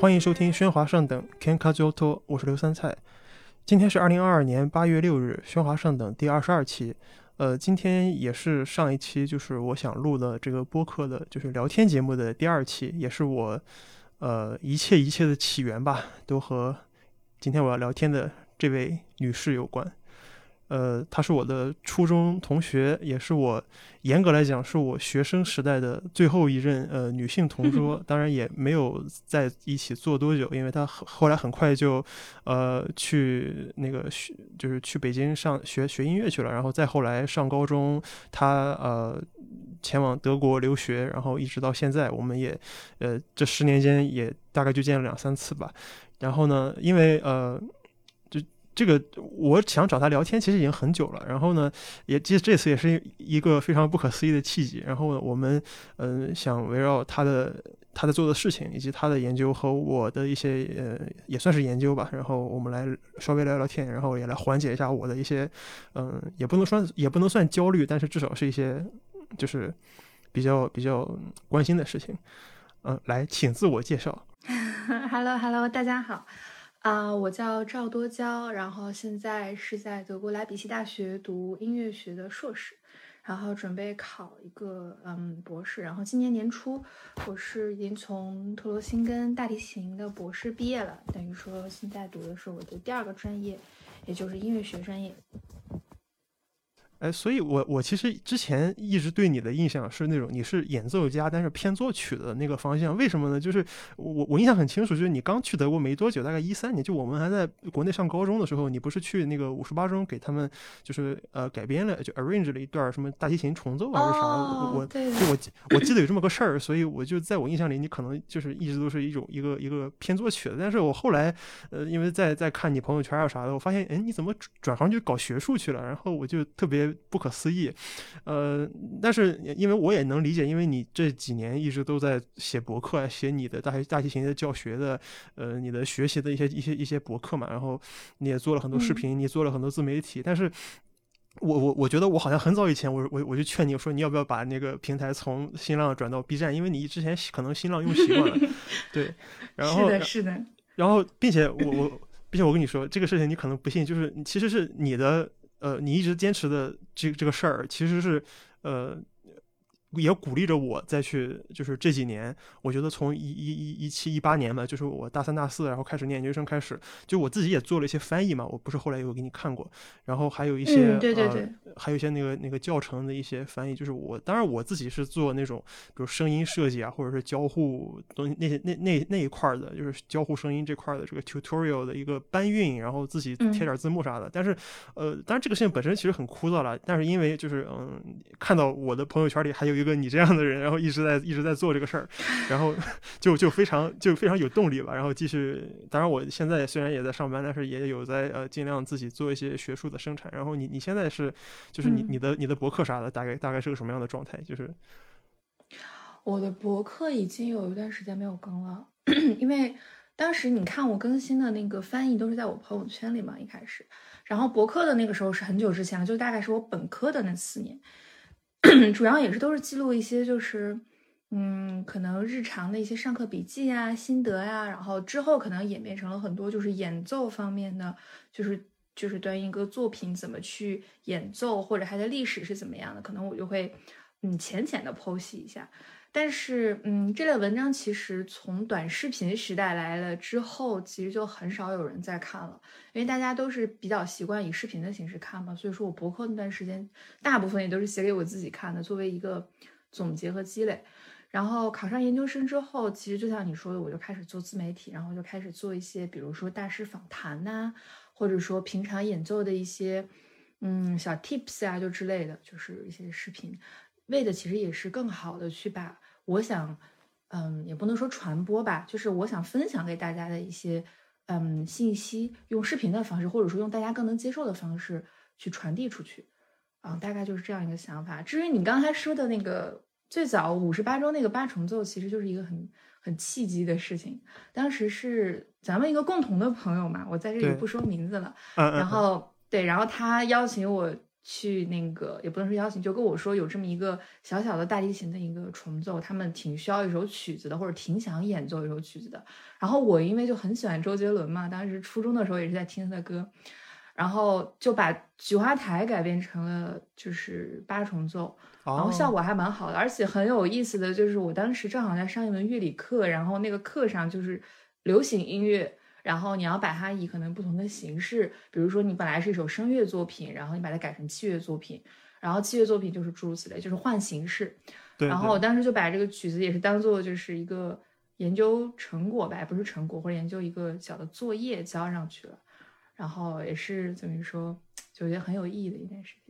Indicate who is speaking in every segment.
Speaker 1: 欢迎收听《喧哗上等》，Ken Kazuto，我是刘三菜。今天是二零二二年八月六日，《喧哗上等》第二十二期。呃，今天也是上一期，就是我想录的这个播客的，就是聊天节目的第二期，也是我呃一切一切的起源吧，都和今天我要聊天的这位女士有关。呃，她是我的初中同学，也是我严格来讲是我学生时代的最后一任呃女性同 桌。当然也没有在一起做多久，因为她后来很快就呃去那个学，就是去北京上学学音乐去了。然后再后来上高中，她呃前往德国留学，然后一直到现在，我们也呃这十年间也大概就见了两三次吧。然后呢，因为呃。这个我想找他聊天，其实已经很久了。然后呢，也其实这次也是一个非常不可思议的契机。然后呢我们嗯想围绕他的他在做的事情，以及他的研究和我的一些呃也算是研究吧。然后我们来稍微聊聊天，然后也来缓解一下我的一些嗯也不能说也不能算焦虑，但是至少是一些就是比较比较关心的事情。嗯，来，请自我介绍。
Speaker 2: Hello，Hello，大家好。啊，我叫赵多娇，然后现在是在德国莱比锡大学读音乐学的硕士，然后准备考一个嗯博士，然后今年年初我是已经从特罗辛根大提琴的博士毕业了，等于说现在读的是我的第二个专业，也就是音乐学专业。
Speaker 1: 哎，所以，我我其实之前一直对你的印象是那种你是演奏家，但是偏作曲的那个方向。为什么呢？就是我我印象很清楚，就是你刚去德国没多久，大概一三年，就我们还在国内上高中的时候，你不是去那个五十八中给他们就是呃改编了，就 arrange 了一段什么大提琴重奏还是啥？我就我我记得有这么个事儿，所以我就在我印象里，你可能就是一直都是一种一个一个偏作曲的。但是我后来呃，因为在在看你朋友圈啊啥的，我发现哎，你怎么转行就搞学术去了？然后我就特别。不可思议，呃，但是因为我也能理解，因为你这几年一直都在写博客，写你的大大提琴的教学的，呃，你的学习的一些一些一些博客嘛，然后你也做了很多视频，你做了很多自媒体，但是我我我觉得我好像很早以前，我我我就劝你说，你要不要把那个平台从新浪转到 B 站，因为你之前可能新浪用习惯了，对，然后
Speaker 2: 是的，是的，
Speaker 1: 然后并且我我并且我跟你说这个事情，你可能不信，就是其实是你的。呃，你一直坚持的这这个事儿，其实是，呃。也鼓励着我再去，就是这几年，我觉得从一一一一七一八年吧，就是我大三大四，然后开始念研究生开始，就我自己也做了一些翻译嘛，我不是后来有给你看过，然后还有一些，
Speaker 2: 对对对，
Speaker 1: 还有一些那个那个教程的一些翻译，就是我当然我自己是做那种，比如声音设计啊，或者是交互东西那些那那那一块的，就是交互声音这块的这个 tutorial 的一个搬运，然后自己贴点字幕啥的，但是呃，当然这个事情本身其实很枯燥了，但是因为就是嗯，看到我的朋友圈里还有。一个你这样的人，然后一直在一直在做这个事儿，然后 就就非常就非常有动力吧。然后继续，当然我现在虽然也在上班，但是也有在呃尽量自己做一些学术的生产。然后你你现在是就是你你的你的博客啥的，大概大概是个什么样的状态？就是
Speaker 2: 我的博客已经有一段时间没有更了，因为当时你看我更新的那个翻译都是在我朋友圈里嘛，一开始，然后博客的那个时候是很久之前了，就大概是我本科的那四年。主要也是都是记录一些，就是，嗯，可能日常的一些上课笔记啊、心得呀，然后之后可能演变成了很多就是演奏方面的，就是就是端一个作品怎么去演奏，或者它的历史是怎么样的，可能我就会嗯浅浅的剖析一下。但是，嗯，这类文章其实从短视频时代来了之后，其实就很少有人在看了，因为大家都是比较习惯以视频的形式看嘛。所以说我博客那段时间，大部分也都是写给我自己看的，作为一个总结和积累。然后考上研究生之后，其实就像你说的，我就开始做自媒体，然后就开始做一些，比如说大师访谈呐，或者说平常演奏的一些，嗯，小 tips 啊，就之类的，就是一些视频。为的其实也是更好的去把我想，嗯，也不能说传播吧，就是我想分享给大家的一些，嗯，信息，用视频的方式，或者说用大家更能接受的方式去传递出去，啊，大概就是这样一个想法。至于你刚才说的那个最早五十八周那个八重奏，其实就是一个很很契机的事情。当时是咱们一个共同的朋友嘛，我在这里不说名字了。然后对，然后他邀请我。去那个也不能说邀请，就跟我说有这么一个小小的大提琴的一个重奏，他们挺需要一首曲子的，或者挺想演奏一首曲子的。然后我因为就很喜欢周杰伦嘛，当时初中的时候也是在听他的歌，然后就把《菊花台》改编成了就是八重奏，然后效果还蛮好的，而且很有意思的就是我当时正好在上一门乐理课，然后那个课上就是流行音乐。然后你要把它以可能不同的形式，比如说你本来是一首声乐作品，然后你把它改成器乐作品，然后器乐作品就是诸如此类，就是换形式。
Speaker 1: 对。
Speaker 2: 然后我当时就把这个曲子也是当做就是一个研究成果吧，不是成果或者研究一个小的作业交上去了，然后也是等于说就觉得很有意义的一件事情。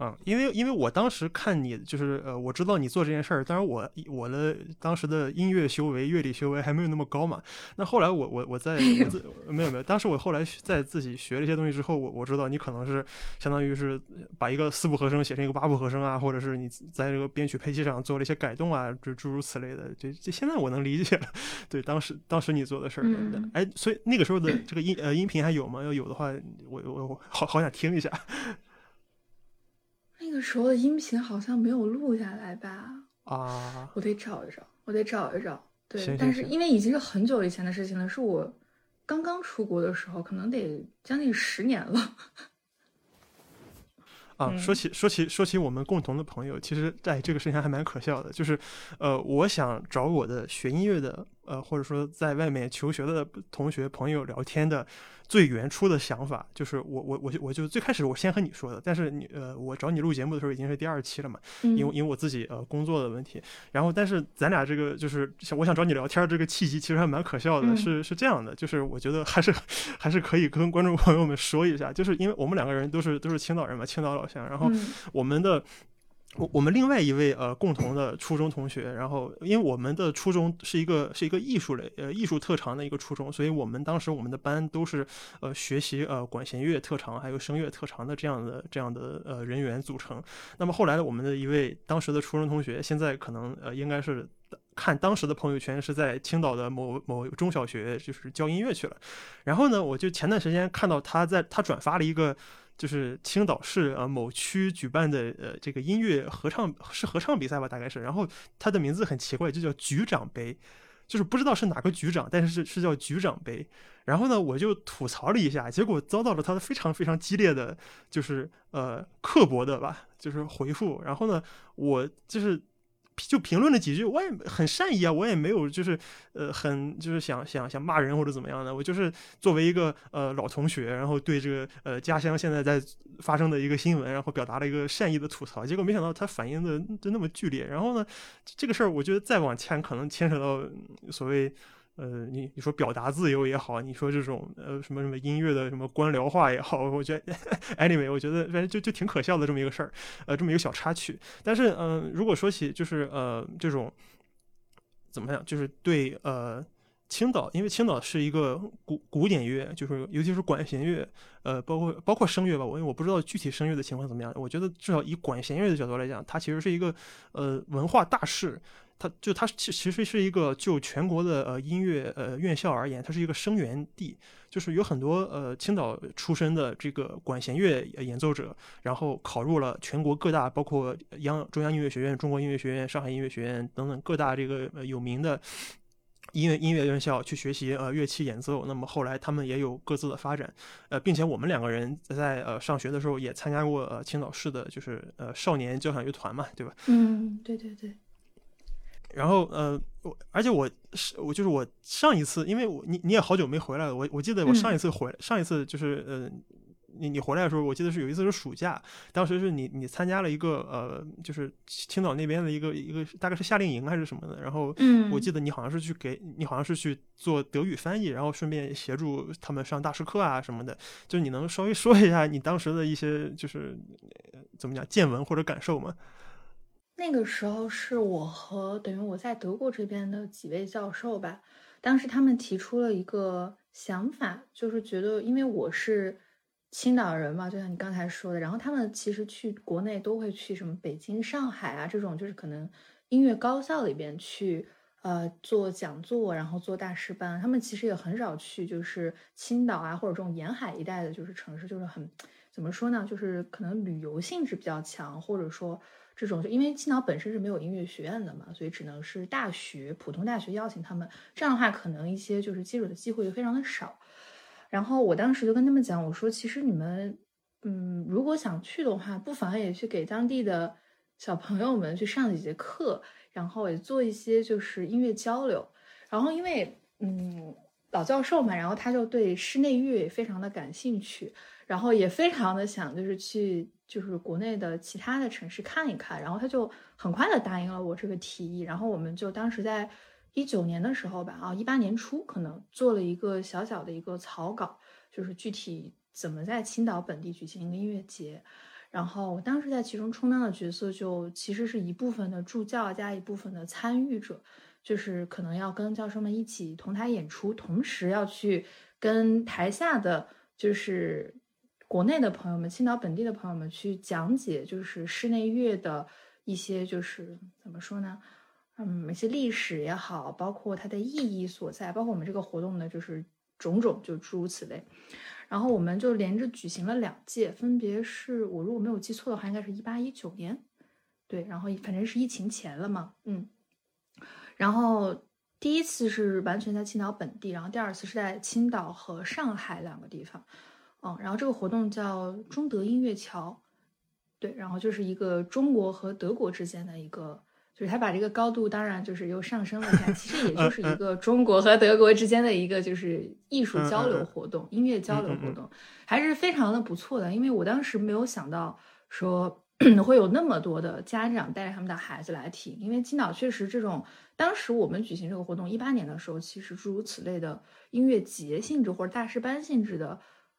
Speaker 1: 嗯，因为因为我当时看你，就是呃，我知道你做这件事儿，当然我我的当时的音乐修为、乐理修为还没有那么高嘛。那后来我我我在 没有没有，当时我后来在自己学了一些东西之后，我我知道你可能是相当于是把一个四部和声写成一个八部和声啊，或者是你在这个编曲配器上做了一些改动啊，就诸如此类的。这这现在我能理解了。对，当时当时你做的事儿，哎，所以那个时候的这个音呃音频还有吗？要有的话，我我我好好想听一下。
Speaker 2: 那个时候的音频好像没有录下来吧？
Speaker 1: 啊，
Speaker 2: 我得找一找，我得找一找。对，
Speaker 1: 但
Speaker 2: 是因为已经是很久以前的事情了，是我刚刚出国的时候，可能得将近十年了。
Speaker 1: 啊，说起说起说起我们共同的朋友，其实在这个事情还蛮可笑的，就是，呃，我想找我的学音乐的，呃，或者说在外面求学的同学朋友聊天的。最原初的想法就是我我我我就最开始我先和你说的，但是你呃我找你录节目的时候已经是第二期了嘛，因为因为我自己呃工作的问题，然后但是咱俩这个就是想我想找你聊天这个契机其实还蛮可笑的，是是这样的，就是我觉得还是还是可以跟观众朋友们说一下，就是因为我们两个人都是都是青岛人嘛，青岛老乡，然后我们的。我我们另外一位呃共同的初中同学，然后因为我们的初中是一个是一个艺术类呃艺术特长的一个初中，所以我们当时我们的班都是呃学习呃管弦乐特长还有声乐特长的这样的这样的呃人员组成。那么后来，我们的一位当时的初中同学，现在可能呃应该是看当时的朋友圈是在青岛的某某中小学就是教音乐去了。然后呢，我就前段时间看到他在他转发了一个。就是青岛市呃某区举办的呃这个音乐合唱是合唱比赛吧，大概是。然后他的名字很奇怪，就叫局长杯，就是不知道是哪个局长，但是是是叫局长杯。然后呢，我就吐槽了一下，结果遭到了他的非常非常激烈的，就是呃刻薄的吧，就是回复。然后呢，我就是。就评论了几句，我也很善意啊，我也没有就是，呃，很就是想想想骂人或者怎么样的，我就是作为一个呃老同学，然后对这个呃家乡现在在发生的一个新闻，然后表达了一个善意的吐槽，结果没想到他反应的就那么剧烈，然后呢，这个事儿我觉得再往前可能牵扯到所谓。呃，你你说表达自由也好，你说这种呃什么什么音乐的什么官僚化也好，我觉得 anyway，我觉得反正就就挺可笑的这么一个事儿，呃，这么一个小插曲。但是嗯，如果说起就是呃这种怎么样，就是对呃青岛，因为青岛是一个古古典乐，就是尤其是管弦乐，呃，包括包括声乐吧，我因为我不知道具体声乐的情况怎么样，我觉得至少以管弦乐的角度来讲，它其实是一个呃文化大事。它就它其其实是一个就全国的呃音乐呃院校而言，它是一个生源地，就是有很多呃青岛出身的这个管弦乐演奏者，然后考入了全国各大，包括央中央音乐学院、中国音乐学院、上海音乐学院等等各大这个有名的音乐音乐院校去学习呃乐器演奏。那么后来他们也有各自的发展，呃，并且我们两个人在呃上学的时候也参加过呃青岛市的就是呃少年交响乐团嘛，对吧？
Speaker 2: 嗯，对对对。
Speaker 1: 然后呃，我而且我是我就是我上一次，因为我你你也好久没回来了，我我记得我上一次回上一次就是呃，你你回来的时候，我记得是有一次是暑假，当时是你你参加了一个呃，就是青岛那边的一个一个大概是夏令营还是什么的，然后我记得你好像是去给你好像是去做德语翻译，然后顺便协助他们上大师课啊什么的，就你能稍微说一下你当时的一些就是怎么讲见闻或者感受吗？
Speaker 2: 那个时候是我和等于我在德国这边的几位教授吧，当时他们提出了一个想法，就是觉得因为我是青岛人嘛，就像你刚才说的，然后他们其实去国内都会去什么北京、上海啊这种，就是可能音乐高校里边去呃做讲座，然后做大师班，他们其实也很少去就是青岛啊或者这种沿海一带的，就是城市，就是很。怎么说呢？就是可能旅游性质比较强，或者说这种，就因为青岛本身是没有音乐学院的嘛，所以只能是大学普通大学邀请他们。这样的话，可能一些就是接触的机会就非常的少。然后我当时就跟他们讲，我说其实你们，嗯，如果想去的话，不妨也去给当地的小朋友们去上几节课，然后也做一些就是音乐交流。然后因为，嗯。老教授嘛，然后他就对室内乐也非常的感兴趣，然后也非常的想就是去就是国内的其他的城市看一看，然后他就很快的答应了我这个提议，然后我们就当时在一九年的时候吧，啊一八年初可能做了一个小小的一个草稿，就是具体怎么在青岛本地举行一个音乐节，然后我当时在其中充当的角色就其实是一部分的助教加一部分的参与者。就是可能要跟教授们一起同台演出，同时要去跟台下的就是国内的朋友们、青岛本地的朋友们去讲解，就是室内乐的一些就是怎么说呢？嗯，一些历史也好，包括它的意义所在，包括我们这个活动的就是种种，就诸如此类。然后我们就连着举行了两届，分别是我如果没有记错的话，应该是一八一九年，对，然后反正是疫情前了嘛，嗯。然后第一次是完全在青岛本地，然后第二次是在青岛和上海两个地方，嗯，然后这个活动叫中德音乐桥，对，然后就是一个中国和德国之间的一个，就是他把这个高度当然就是又上升了一下，其实也 就是一个中国和德国之间的一个就是艺术交流活动、音乐交流活动，还是非常的不错的，因为我当时没有想到说。会有那么多的家长带着他们的孩子来听，因为青岛确实这种，当时我们举行这个活动一八年的时候，其实诸如此类的音乐节性质或者大师班性质的，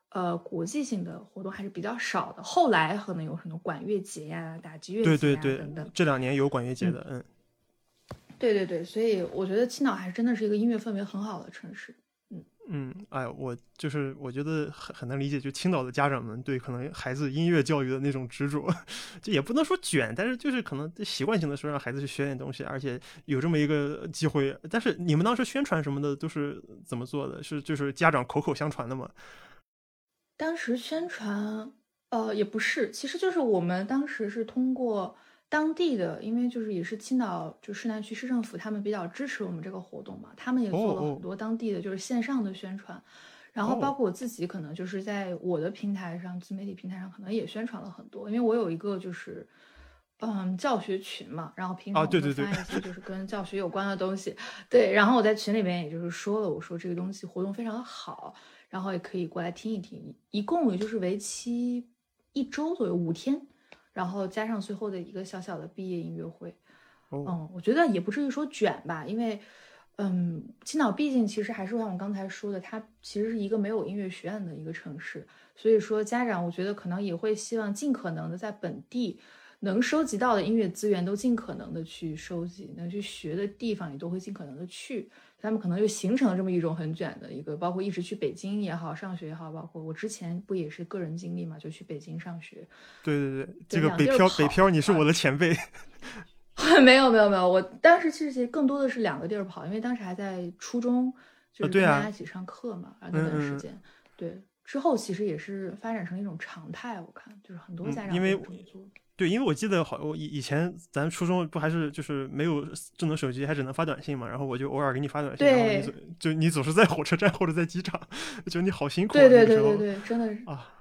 Speaker 2: 呃，国际性的活动还是比较少的。后来可能有什么管乐节呀、打击乐
Speaker 1: 节呀等
Speaker 2: 等。
Speaker 1: 这两年有管乐节的，嗯。
Speaker 2: 对对对，所以我觉得青岛还真的是一个音乐氛围很好的城市。
Speaker 1: 嗯，哎，我就是我觉得很很能理解，就青岛的家长们对可能孩子音乐教育的那种执着，就也不能说卷，但是就是可能习惯性的说让孩子去学点东西，而且有这么一个机会。但是你们当时宣传什么的都是怎么做的？是就是家长口口相传的吗？
Speaker 2: 当时宣传，呃，也不是，其实就是我们当时是通过。当地的，因为就是也是青岛就市南区市政府，他们比较支持我们这个活动嘛，他们也做了很多当地的就是线上的宣传，然后包括我自己可能就是在我的平台上，自媒体平台上可能也宣传了很多，因为我有一个就是嗯教学群嘛，然后平常会发一。些就是 跟教学有关的东西，对，然后我在群里边也就是说了，我说这个东西活动非常好，然后也可以过来听一听，一共也就是为期一周左右，五天。然后加上最后的一个小小的毕业音乐会，嗯，我觉得也不至于说卷吧，因为，嗯，青岛毕竟其实还是像我刚才说的，它其实是一个没有音乐学院的一个城市，所以说家长我觉得可能也会希望尽可能的在本地。能收集到的音乐资源都尽可能的去收集，能去学的地方也都会尽可能的去。他们可能就形成了这么一种很卷的一个，包括一直去北京也好，上学也好，包括我之前不也是个人经历嘛，就去北京上学。
Speaker 1: 对对对，这个北漂北漂，你是我的前辈。
Speaker 2: 没有没有没有，我当时其实更多的是两个地儿跑，因为当时还在初中，就是跟大家一起上课嘛，啊那段时间。对，之后其实也是发展成一种常态，我看就是很多家长
Speaker 1: 因为对，因为我记得好，我以以前咱初中不还是就是没有智能手机，还只能发短信嘛，然后我就偶尔给你发短信，然后你总就你总是在火车站或者在机场，觉得你好辛苦。
Speaker 2: 对对对对对，真的是啊，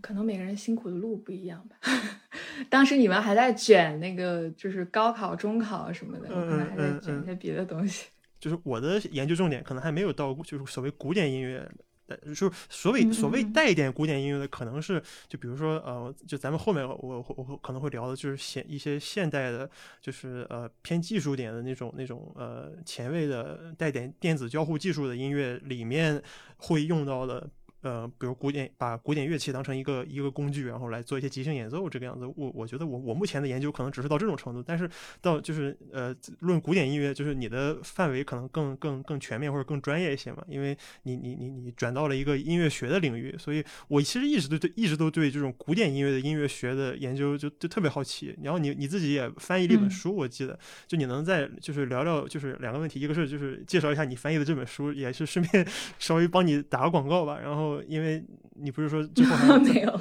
Speaker 2: 可能每个人辛苦的路不一样吧。当时你们还在卷那个就是高考、中考什么的，可能还在卷一些别的东西。
Speaker 1: 就是我的研究重点可能还没有到，就是所谓古典音乐。就是所谓所谓带一点古典音乐的，可能是就比如说呃，就咱们后面我我可能会聊的，就是现一些现代的，就是呃偏技术点的那种那种呃前卫的带点电子交互技术的音乐里面会用到的。呃，比如古典，把古典乐器当成一个一个工具，然后来做一些即兴演奏，这个样子。我我觉得我我目前的研究可能只是到这种程度，但是到就是呃，论古典音乐，就是你的范围可能更更更全面或者更专业一些嘛，因为你你你你转到了一个音乐学的领域，所以我其实一直都对一直都对这种古典音乐的音乐学的研究就就特别好奇。然后你你自己也翻译了一本书，我记得，就你能在就是聊聊就是两个问题，一个是就是介绍一下你翻译的这本书，也是顺便 稍微帮你打个广告吧，然后。后因为你不是说最后还
Speaker 2: 没有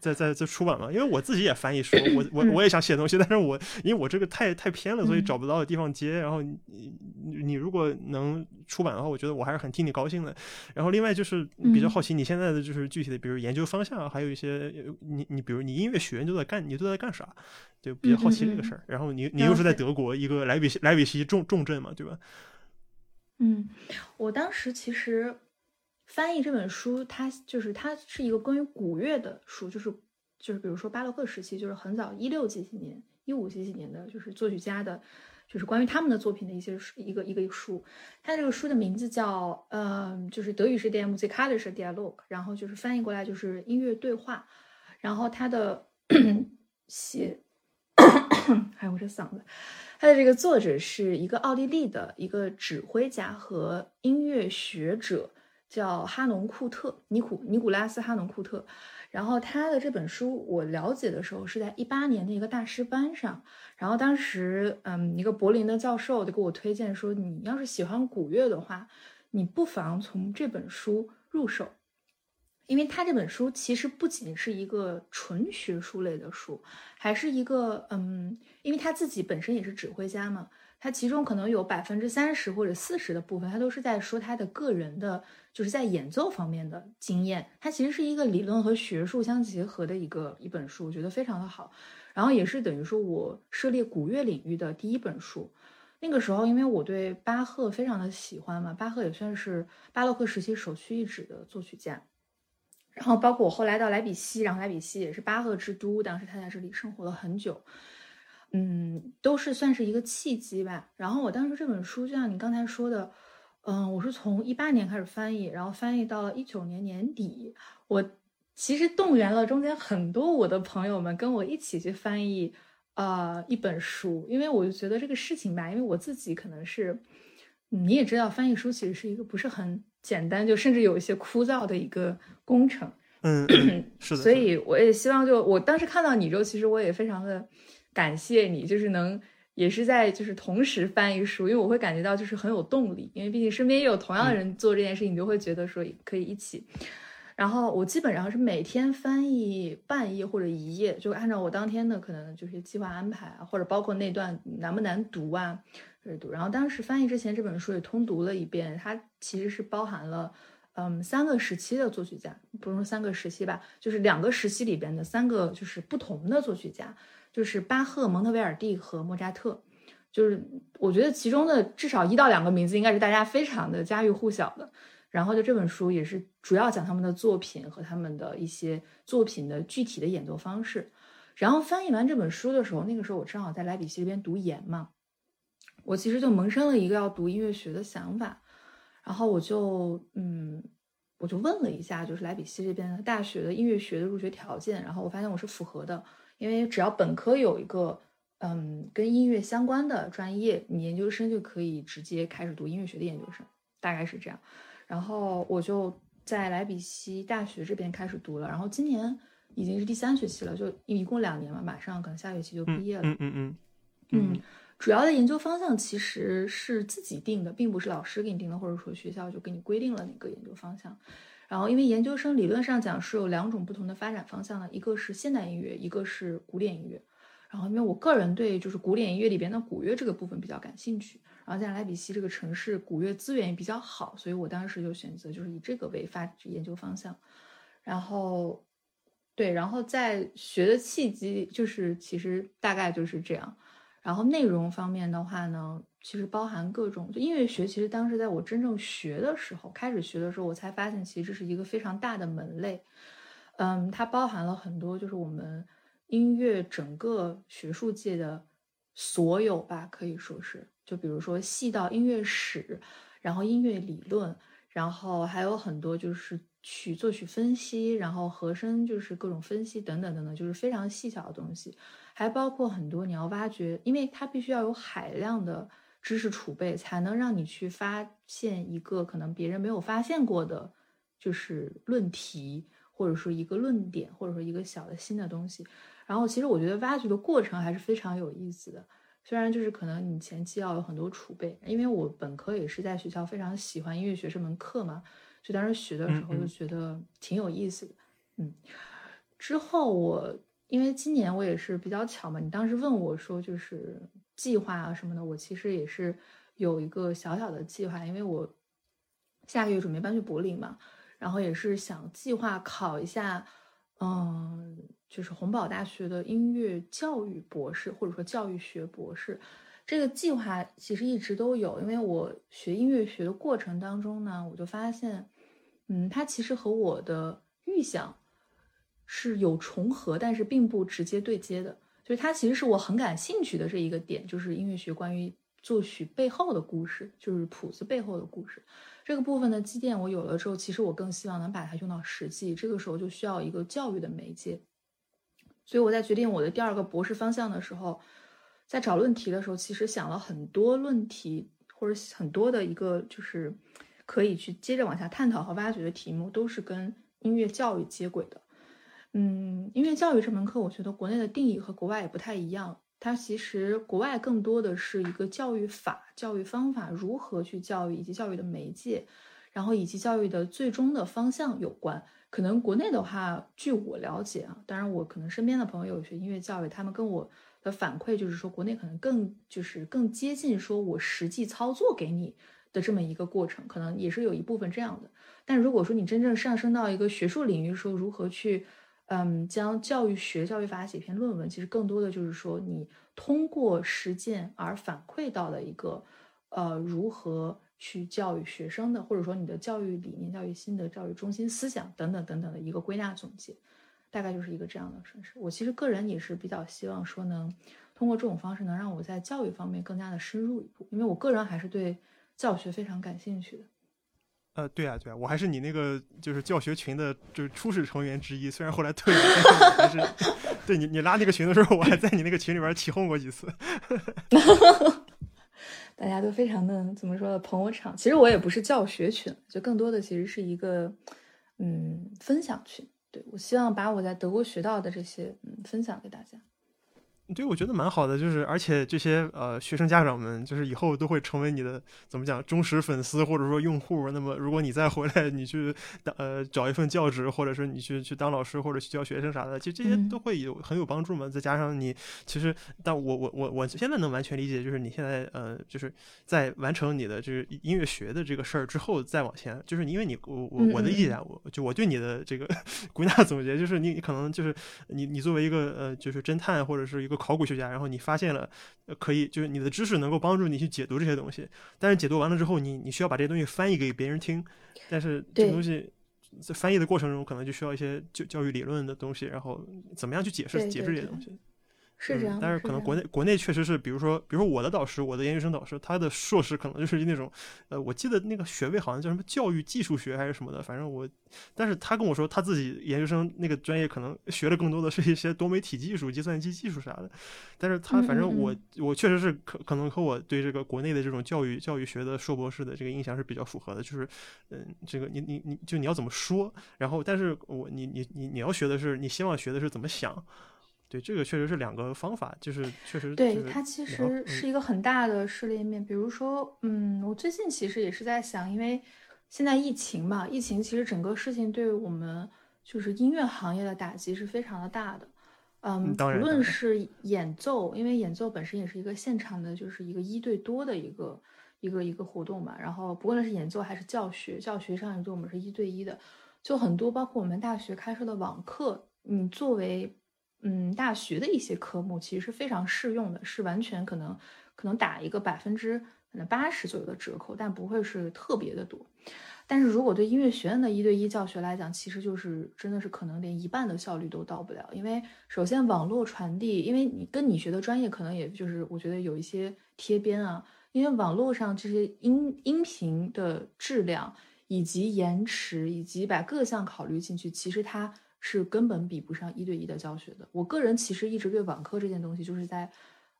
Speaker 1: 在在在出版吗？因为我自己也翻译书，我我我也想写东西，但是我因为我这个太太偏了，所以找不到地方接。然后你你如果能出版的话，我觉得我还是很替你高兴的。然后另外就是比较好奇你现在的就是具体的，比如研究方向，还有一些你你比如你音乐学院都在干，你都在干啥？就比较好奇这个事儿。然后你你又是在德国一个莱比锡莱比锡重重镇嘛，对吧？
Speaker 2: 嗯，我当时其实翻译这本书，它就是它是一个关于古乐的书，就是就是比如说巴洛克时期，就是很早一六几几年、一五几几年的，就是作曲家的，就是关于他们的作品的一些一个一个书。它这个书的名字叫呃，就是德语是 d m z k a l i s c h Dialog，然后就是翻译过来就是音乐对话。然后它的写，还有我这嗓子。他的这个作者是一个奥地利的一个指挥家和音乐学者，叫哈农库特尼古尼古拉斯哈农库特。然后他的这本书我了解的时候是在一八年的一个大师班上，然后当时嗯一个柏林的教授就给我推荐说，你要是喜欢古乐的话，你不妨从这本书入手。因为他这本书其实不仅是一个纯学术类的书，还是一个嗯，因为他自己本身也是指挥家嘛，它其中可能有百分之三十或者四十的部分，它都是在说他的个人的，就是在演奏方面的经验。它其实是一个理论和学术相结合的一个一本书，我觉得非常的好。然后也是等于说我涉猎古乐领域的第一本书。那个时候，因为我对巴赫非常的喜欢嘛，巴赫也算是巴洛克时期首屈一指的作曲家。然后包括我后来到莱比锡，然后莱比锡也是巴赫之都，当时他在这里生活了很久，嗯，都是算是一个契机吧。然后我当时这本书，就像你刚才说的，嗯，我是从一八年开始翻译，然后翻译到了一九年年底。我其实动员了中间很多我的朋友们跟我一起去翻译，呃，一本书，因为我就觉得这个事情吧，因为我自己可能是，你也知道，翻译书其实是一个不是很。简单，就甚至有一些枯燥的一个工程，
Speaker 1: 嗯，是的。
Speaker 2: 所以我也希望，就我当时看到你之后，其实我也非常的感谢你，就是能也是在就是同时翻译书，因为我会感觉到就是很有动力，因为毕竟身边也有同样的人做这件事情，你就会觉得说可以一起。然后我基本上是每天翻译半页或者一页，就按照我当天的可能就是计划安排啊，或者包括那段难不难读啊。读，然后当时翻译之前这本书也通读了一遍，它其实是包含了，嗯，三个时期的作曲家，不说三个时期吧，就是两个时期里边的三个就是不同的作曲家，就是巴赫、蒙特维尔第和莫扎特，就是我觉得其中的至少一到两个名字应该是大家非常的家喻户晓的。然后就这本书也是主要讲他们的作品和他们的一些作品的具体的演奏方式。然后翻译完这本书的时候，那个时候我正好在莱比锡这边读研嘛。我其实就萌生了一个要读音乐学的想法，然后我就嗯，我就问了一下，就是莱比锡这边的大学的音乐学的入学条件，然后我发现我是符合的，因为只要本科有一个嗯跟音乐相关的专业，你研究生就可以直接开始读音乐学的研究生，大概是这样。然后我就在莱比锡大学这边开始读了，然后今年已经是第三学期了，就一共两年嘛，马上可能下学期就毕业了。
Speaker 1: 嗯嗯嗯
Speaker 2: 嗯。主要的研究方向其实是自己定的，并不是老师给你定的，或者说学校就给你规定了哪个研究方向。然后，因为研究生理论上讲是有两种不同的发展方向的，一个是现代音乐，一个是古典音乐。然后，因为我个人对就是古典音乐里边的古乐这个部分比较感兴趣，然后在莱比锡这个城市古乐资源也比较好，所以我当时就选择就是以这个为发研究方向。然后，对，然后在学的契机就是其实大概就是这样。然后内容方面的话呢，其实包含各种就音乐学。其实当时在我真正学的时候，开始学的时候，我才发现其实这是一个非常大的门类。嗯，它包含了很多，就是我们音乐整个学术界的所有吧，可以说是。就比如说细到音乐史，然后音乐理论，然后还有很多就是曲作曲分析，然后和声就是各种分析等等等等，就是非常细小的东西。还包括很多你要挖掘，因为它必须要有海量的知识储备，才能让你去发现一个可能别人没有发现过的，就是论题，或者说一个论点，或者说一个小的新的东西。然后其实我觉得挖掘的过程还是非常有意思的，虽然就是可能你前期要有很多储备，因为我本科也是在学校非常喜欢音乐学这门课嘛。就当时学的时候就觉得挺有意思的。嗯，之后我因为今年我也是比较巧嘛，你当时问我说就是计划啊什么的，我其实也是有一个小小的计划，因为我下个月准备搬去柏林嘛，然后也是想计划考一下，嗯，就是洪堡大学的音乐教育博士或者说教育学博士。这个计划其实一直都有，因为我学音乐学的过程当中呢，我就发现，嗯，它其实和我的预想是有重合，但是并不直接对接的。就是它其实是我很感兴趣的这一个点，就是音乐学关于作曲背后的故事，就是谱子背后的故事。这个部分的积淀我有了之后，其实我更希望能把它用到实际。这个时候就需要一个教育的媒介。所以我在决定我的第二个博士方向的时候。在找论题的时候，其实想了很多论题，或者很多的一个就是可以去接着往下探讨和挖掘的题目，都是跟音乐教育接轨的。嗯，音乐教育这门课，我觉得国内的定义和国外也不太一样。它其实国外更多的是一个教育法、教育方法如何去教育，以及教育的媒介，然后以及教育的最终的方向有关。可能国内的话，据我了解啊，当然我可能身边的朋友有学音乐教育，他们跟我。的反馈就是说，国内可能更就是更接近说我实际操作给你的这么一个过程，可能也是有一部分这样的。但如果说你真正上升到一个学术领域，说如何去，嗯，将教育学、教育法写篇论文，其实更多的就是说你通过实践而反馈到的一个，呃，如何去教育学生的，或者说你的教育理念、教育心得、教育中心思想等等等等的一个归纳总结。大概就是一个这样的城市。我其实个人也是比较希望说，能通过这种方式，能让我在教育方面更加的深入一步，因为我个人还是对教学非常感兴趣的。
Speaker 1: 呃，对啊，对啊，我还是你那个就是教学群的，就是初始成员之一。虽然后来退了，但是对你你拉那个群的时候，我还在你那个群里边起哄过几次。
Speaker 2: 大家都非常的怎么说呢？捧我场。其实我也不是教学群，就更多的其实是一个嗯分享群。对，我希望把我在德国学到的这些，嗯，分享给大家。
Speaker 1: 对，我觉得蛮好的，就是而且这些呃学生家长们，就是以后都会成为你的怎么讲忠实粉丝或者说用户。那么如果你再回来，你去当呃找一份教职，或者是你去去当老师或者去教学生啥的，其实这些都会有很有帮助嘛。再加上你其实，但我我我我现在能完全理解，就是你现在呃就是在完成你的就是音乐学的这个事儿之后再往前，就是因为你我我我的意见，我就我对你的这个 归纳总结，就是你你可能就是你你作为一个呃就是侦探或者是一个。考古学家，然后你发现了，可以就是你的知识能够帮助你去解读这些东西，但是解读完了之后，你你需要把这些东西翻译给别人听，但是这个东西在翻译的过程中，可能就需要一些教教育理论的东西，然后怎么样去解释解释这些东西。
Speaker 2: 是这样，
Speaker 1: 但是可能国内国内确实是，比如说，比如说我的导师，我的研究生导师，他的硕士可能就是那种，呃，我记得那个学位好像叫什么教育技术学还是什么的，反正我，但是他跟我说他自己研究生那个专业可能学的更多的是一些多媒体技术、计算机技术啥的，但是他反正我我确实是可可能和我对这个国内的这种教育教育学的硕博士的这个印象是比较符合的，就是，嗯，这个你你你就你要怎么说，然后但是我你你你你要学的是你希望学的是怎么想。对，这个确实是两个方法，就是确实
Speaker 2: 对它其实是一个很大的试炼面。比如说，嗯，我最近其实也是在想，因为现在疫情嘛，疫情其实整个事情对我们就是音乐行业的打击是非常的大的。嗯，
Speaker 1: 无
Speaker 2: 论是演奏，因为演奏本身也是一个现场的，就是一个一对多的一个一个一个活动嘛。然后不论是演奏还是教学，教学上也对我们是一对一的，就很多包括我们大学开设的网课，你作为。嗯，大学的一些科目其实是非常适用的，是完全可能可能打一个百分之可能八十左右的折扣，但不会是特别的多。但是如果对音乐学院的一对一教学来讲，其实就是真的是可能连一半的效率都到不了。因为首先网络传递，因为你跟你学的专业可能也就是我觉得有一些贴边啊，因为网络上这些音音频的质量以及延迟以及把各项考虑进去，其实它。是根本比不上一对一的教学的。我个人其实一直对网课这件东西，就是在，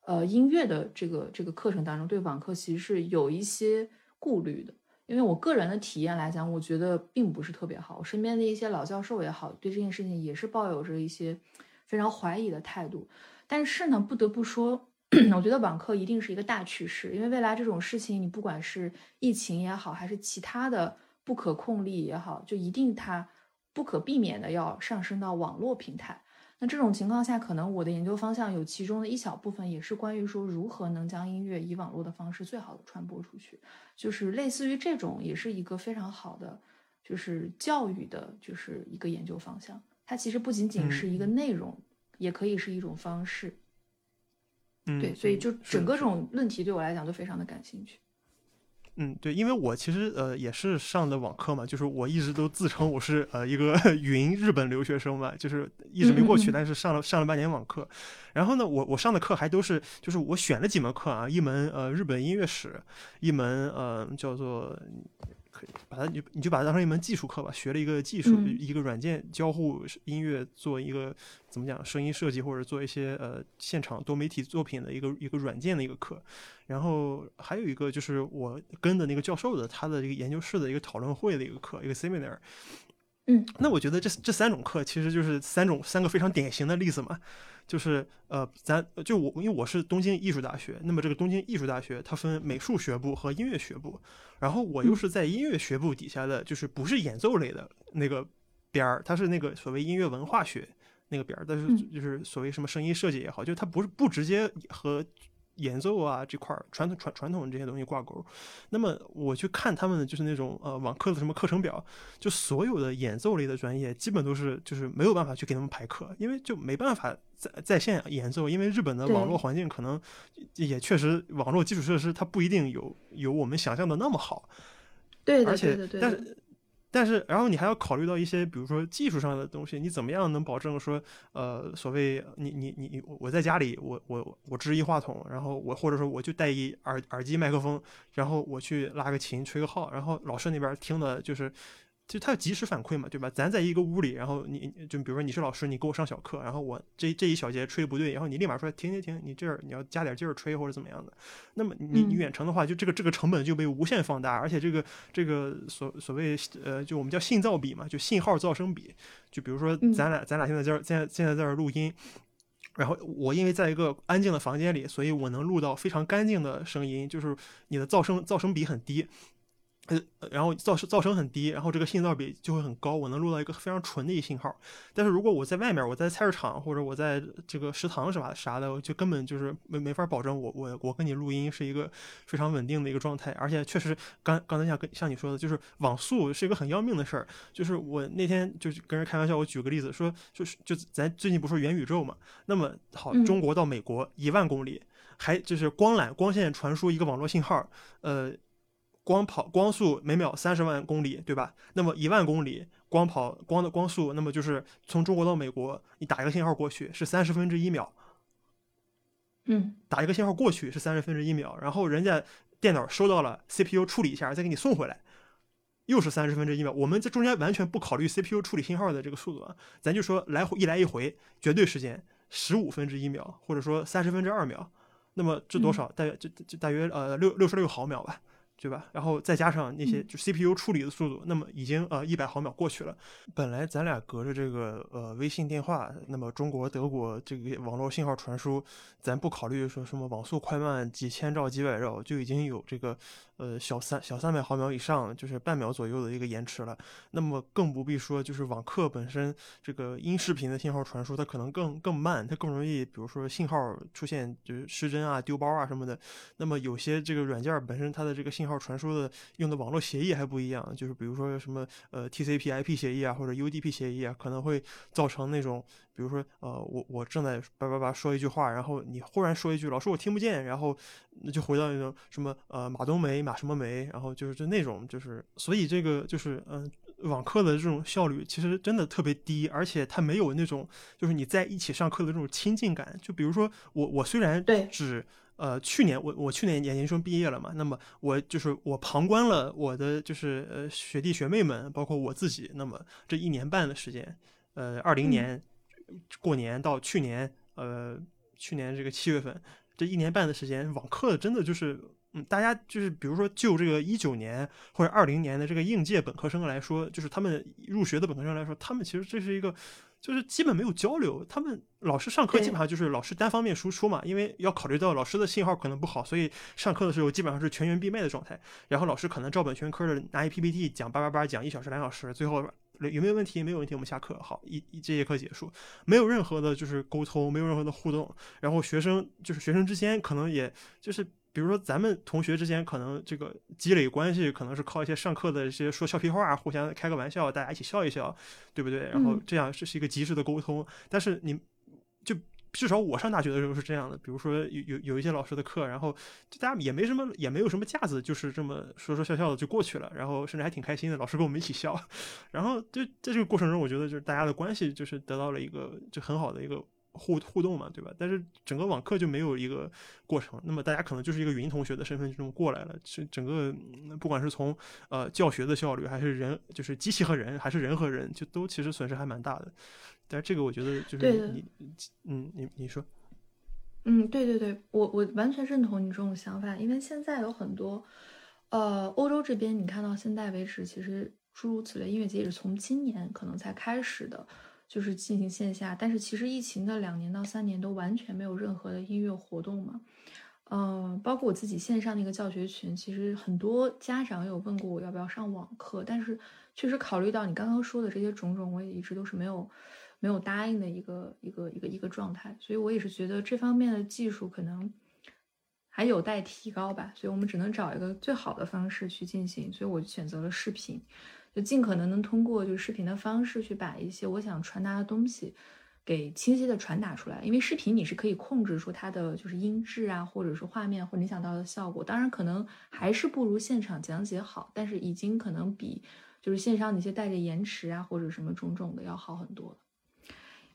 Speaker 2: 呃，音乐的这个这个课程当中，对网课其实是有一些顾虑的。因为我个人的体验来讲，我觉得并不是特别好。我身边的一些老教授也好，对这件事情也是抱有着一些非常怀疑的态度。但是呢，不得不说，我觉得网课一定是一个大趋势，因为未来这种事情，你不管是疫情也好，还是其他的。不可控力也好，就一定它不可避免的要上升到网络平台。那这种情况下，可能我的研究方向有其中的一小部分也是关于说如何能将音乐以网络的方式最好的传播出去，就是类似于这种，也是一个非常好的，就是教育的，就是一个研究方向。它其实不仅仅是一个内容，也可以是一种方式。
Speaker 1: 嗯，
Speaker 2: 对，所以就整个这种论题对我来讲都非常的感兴趣。
Speaker 1: 嗯，对，因为我其实呃也是上的网课嘛，就是我一直都自称我是呃一个 云日本留学生嘛，就是一直没过去，但是上了上了半年网课，然后呢，我我上的课还都是就是我选了几门课啊，一门呃日本音乐史，一门呃叫做。把它你你就把它当成一门技术课吧，学了一个技术，一个软件交互音乐，做一个怎么讲声音设计，或者做一些呃现场多媒体作品的一个一个软件的一个课。然后还有一个就是我跟的那个教授的他的一个研究室的一个讨论会的一个课，一个 seminar。
Speaker 2: 嗯，
Speaker 1: 那我觉得这这三种课其实就是三种三个非常典型的例子嘛。就是呃，咱就我，因为我是东京艺术大学，那么这个东京艺术大学它分美术学部和音乐学部，然后我又是在音乐学部底下的，就是不是演奏类的那个边儿，它是那个所谓音乐文化学那个边儿，但是就是所谓什么声音设计也好，就它不是不直接和。演奏啊这块儿传统传传统这些东西挂钩，那么我去看他们的就是那种呃网课的什么课程表，就所有的演奏类的专业基本都是就是没有办法去给他们排课，因为就没办法在在线演奏，因为日本的网络环境可能也确实网络基础设施它不一定有有我们想象的那么好，
Speaker 2: 对，
Speaker 1: 而且但
Speaker 2: 是。
Speaker 1: 但是，然后你还要考虑到一些，比如说技术上的东西，你怎么样能保证说，呃，所谓你你你我在家里，我我我支一话筒，然后我或者说我就带一耳耳机麦克风，然后我去拉个琴吹个号，然后老师那边听的就是。就他要及时反馈嘛，对吧？咱在一个屋里，然后你就比如说你是老师，你给我上小课，然后我这这一小节吹不对，然后你立马说停停停，你这儿你要加点劲儿吹或者怎么样的。那么你你远程的话，就这个这个成本就被无限放大，而且这个这个所所谓呃，就我们叫信噪比嘛，就信号噪声比。就比如说咱俩咱俩现在这儿现在现在在这儿录音，然后我因为在一个安静的房间里，所以我能录到非常干净的声音，就是你的噪声噪声比很低。呃，然后噪声噪声很低，然后这个信噪比就会很高，我能录到一个非常纯的一信号。但是如果我在外面，我在菜市场或者我在这个食堂啥啥的，就根本就是没没法保证我我我跟你录音是一个非常稳定的一个状态。而且确实，刚刚才像跟像你说的，就是网速是一个很要命的事儿。就是我那天就是跟人开玩笑，我举个例子说，就是就咱最近不是元宇宙嘛？那么好，中国到美国一万公里，还就是光缆光线传输一个网络信号，呃。光跑光速每秒三十万公里，对吧？那么一万公里光跑光的光速，那么就是从中国到美国，你打一个信号过去是三十分之一秒。
Speaker 2: 嗯，
Speaker 1: 打一个信号过去是三十分之一秒，然后人家电脑收到了，CPU 处理一下再给你送回来，又是三十分之一秒。我们这中间完全不考虑 CPU 处理信号的这个速度啊，咱就说来回一来一回绝对时间十五分之一秒，或者说三十分之二秒，那么这多少？大约就就大约呃六六十六毫秒吧。对吧？然后再加上那些就 CPU 处理的速度，那么已经呃一百毫秒过去了。本来咱俩隔着这个呃微信电话，那么中国、德国这个网络信号传输，咱不考虑说什么网速快慢几千兆、几百兆，就已经有这个。呃，小三小三百毫秒以上，就是半秒左右的一个延迟了。那么更不必说，就是网课本身这个音视频的信号传输，它可能更更慢，它更容易，比如说信号出现就是失真啊、丢包啊什么的。那么有些这个软件本身它的这个信号传输的用的网络协议还不一样，就是比如说什么呃 TCP/IP 协议啊，或者 UDP 协议啊，可能会造成那种。比如说，呃，我我正在叭叭叭说一句话，然后你忽然说一句，老师我听不见，然后那就回到那种什么呃马冬梅马什么没，然后就是就那种就是，所以这个就是嗯网课的这种效率其实真的特别低，而且它没有那种就是你在一起上课的这种亲近感。就比如说我我虽然只呃去年我我去年研究生毕业了嘛，那么我就是我旁观了我的就是呃学弟学妹们，包括我自己，那么这一年半的时间，呃二零年。过年到去年，呃，去年这个七月份，这一年半的时间，网课真的就是，嗯，大家就是，比如说就这个一九年或者二零年的这个应届本科生来说，就是他们入学的本科生来说，他们其实这是一个就是基本没有交流。他们老师上课基本上就是老师单方面输出嘛，因为要考虑到老师的信号可能不好，所以上课的时候基本上是全员闭麦的状态。然后老师可能照本宣科的拿一 PPT 讲叭叭叭讲一小时两小时，最后有没有问题？没有问题，我们下课好，一一这节课结束，没有任何的就是沟通，没有任何的互动。然后学生就是学生之间可能也就是。比如说，咱们同学之间可能这个积累关系，可能是靠一些上课的一些说俏皮话，互相开个玩笑，大家一起笑一笑，对不对？然后这样这是一个及时的沟通。但是你就至少我上大学的时候是这样的，比如说有有有一些老师的课，然后就大家也没什么也没有什么架子，就是这么说说笑笑的就过去了，然后甚至还挺开心的，老师跟我们一起笑。然后就在这个过程中，我觉得就是大家的关系就是得到了一个就很好的一个。互互动嘛，对吧？但是整个网课就没有一个过程，那么大家可能就是一个云同学的身份这么过来了，是整个不管是从呃教学的效率，还是人就是机器和人，还是人和人，就都其实损失还蛮大的。但是这个我觉得就是你，嗯，你你说，
Speaker 2: 嗯，对对对，我我完全认同你这种想法，因为现在有很多呃欧洲这边，你看到现在为止，其实诸如此类音乐节也是从今年可能才开始的。就是进行线下，但是其实疫情的两年到三年都完全没有任何的音乐活动嘛，嗯，包括我自己线上那个教学群，其实很多家长有问过我要不要上网课，但是确实考虑到你刚刚说的这些种种，我也一直都是没有没有答应的一个一个一个一个状态，所以我也是觉得这方面的技术可能还有待提高吧，所以我们只能找一个最好的方式去进行，所以我选择了视频。就尽可能能通过就是视频的方式去把一些我想传达的东西给清晰的传达出来，因为视频你是可以控制出它的就是音质啊，或者是画面或你想到的效果，当然可能还是不如现场讲解好，但是已经可能比就是线上那些带着延迟啊或者什么种种的要好很多。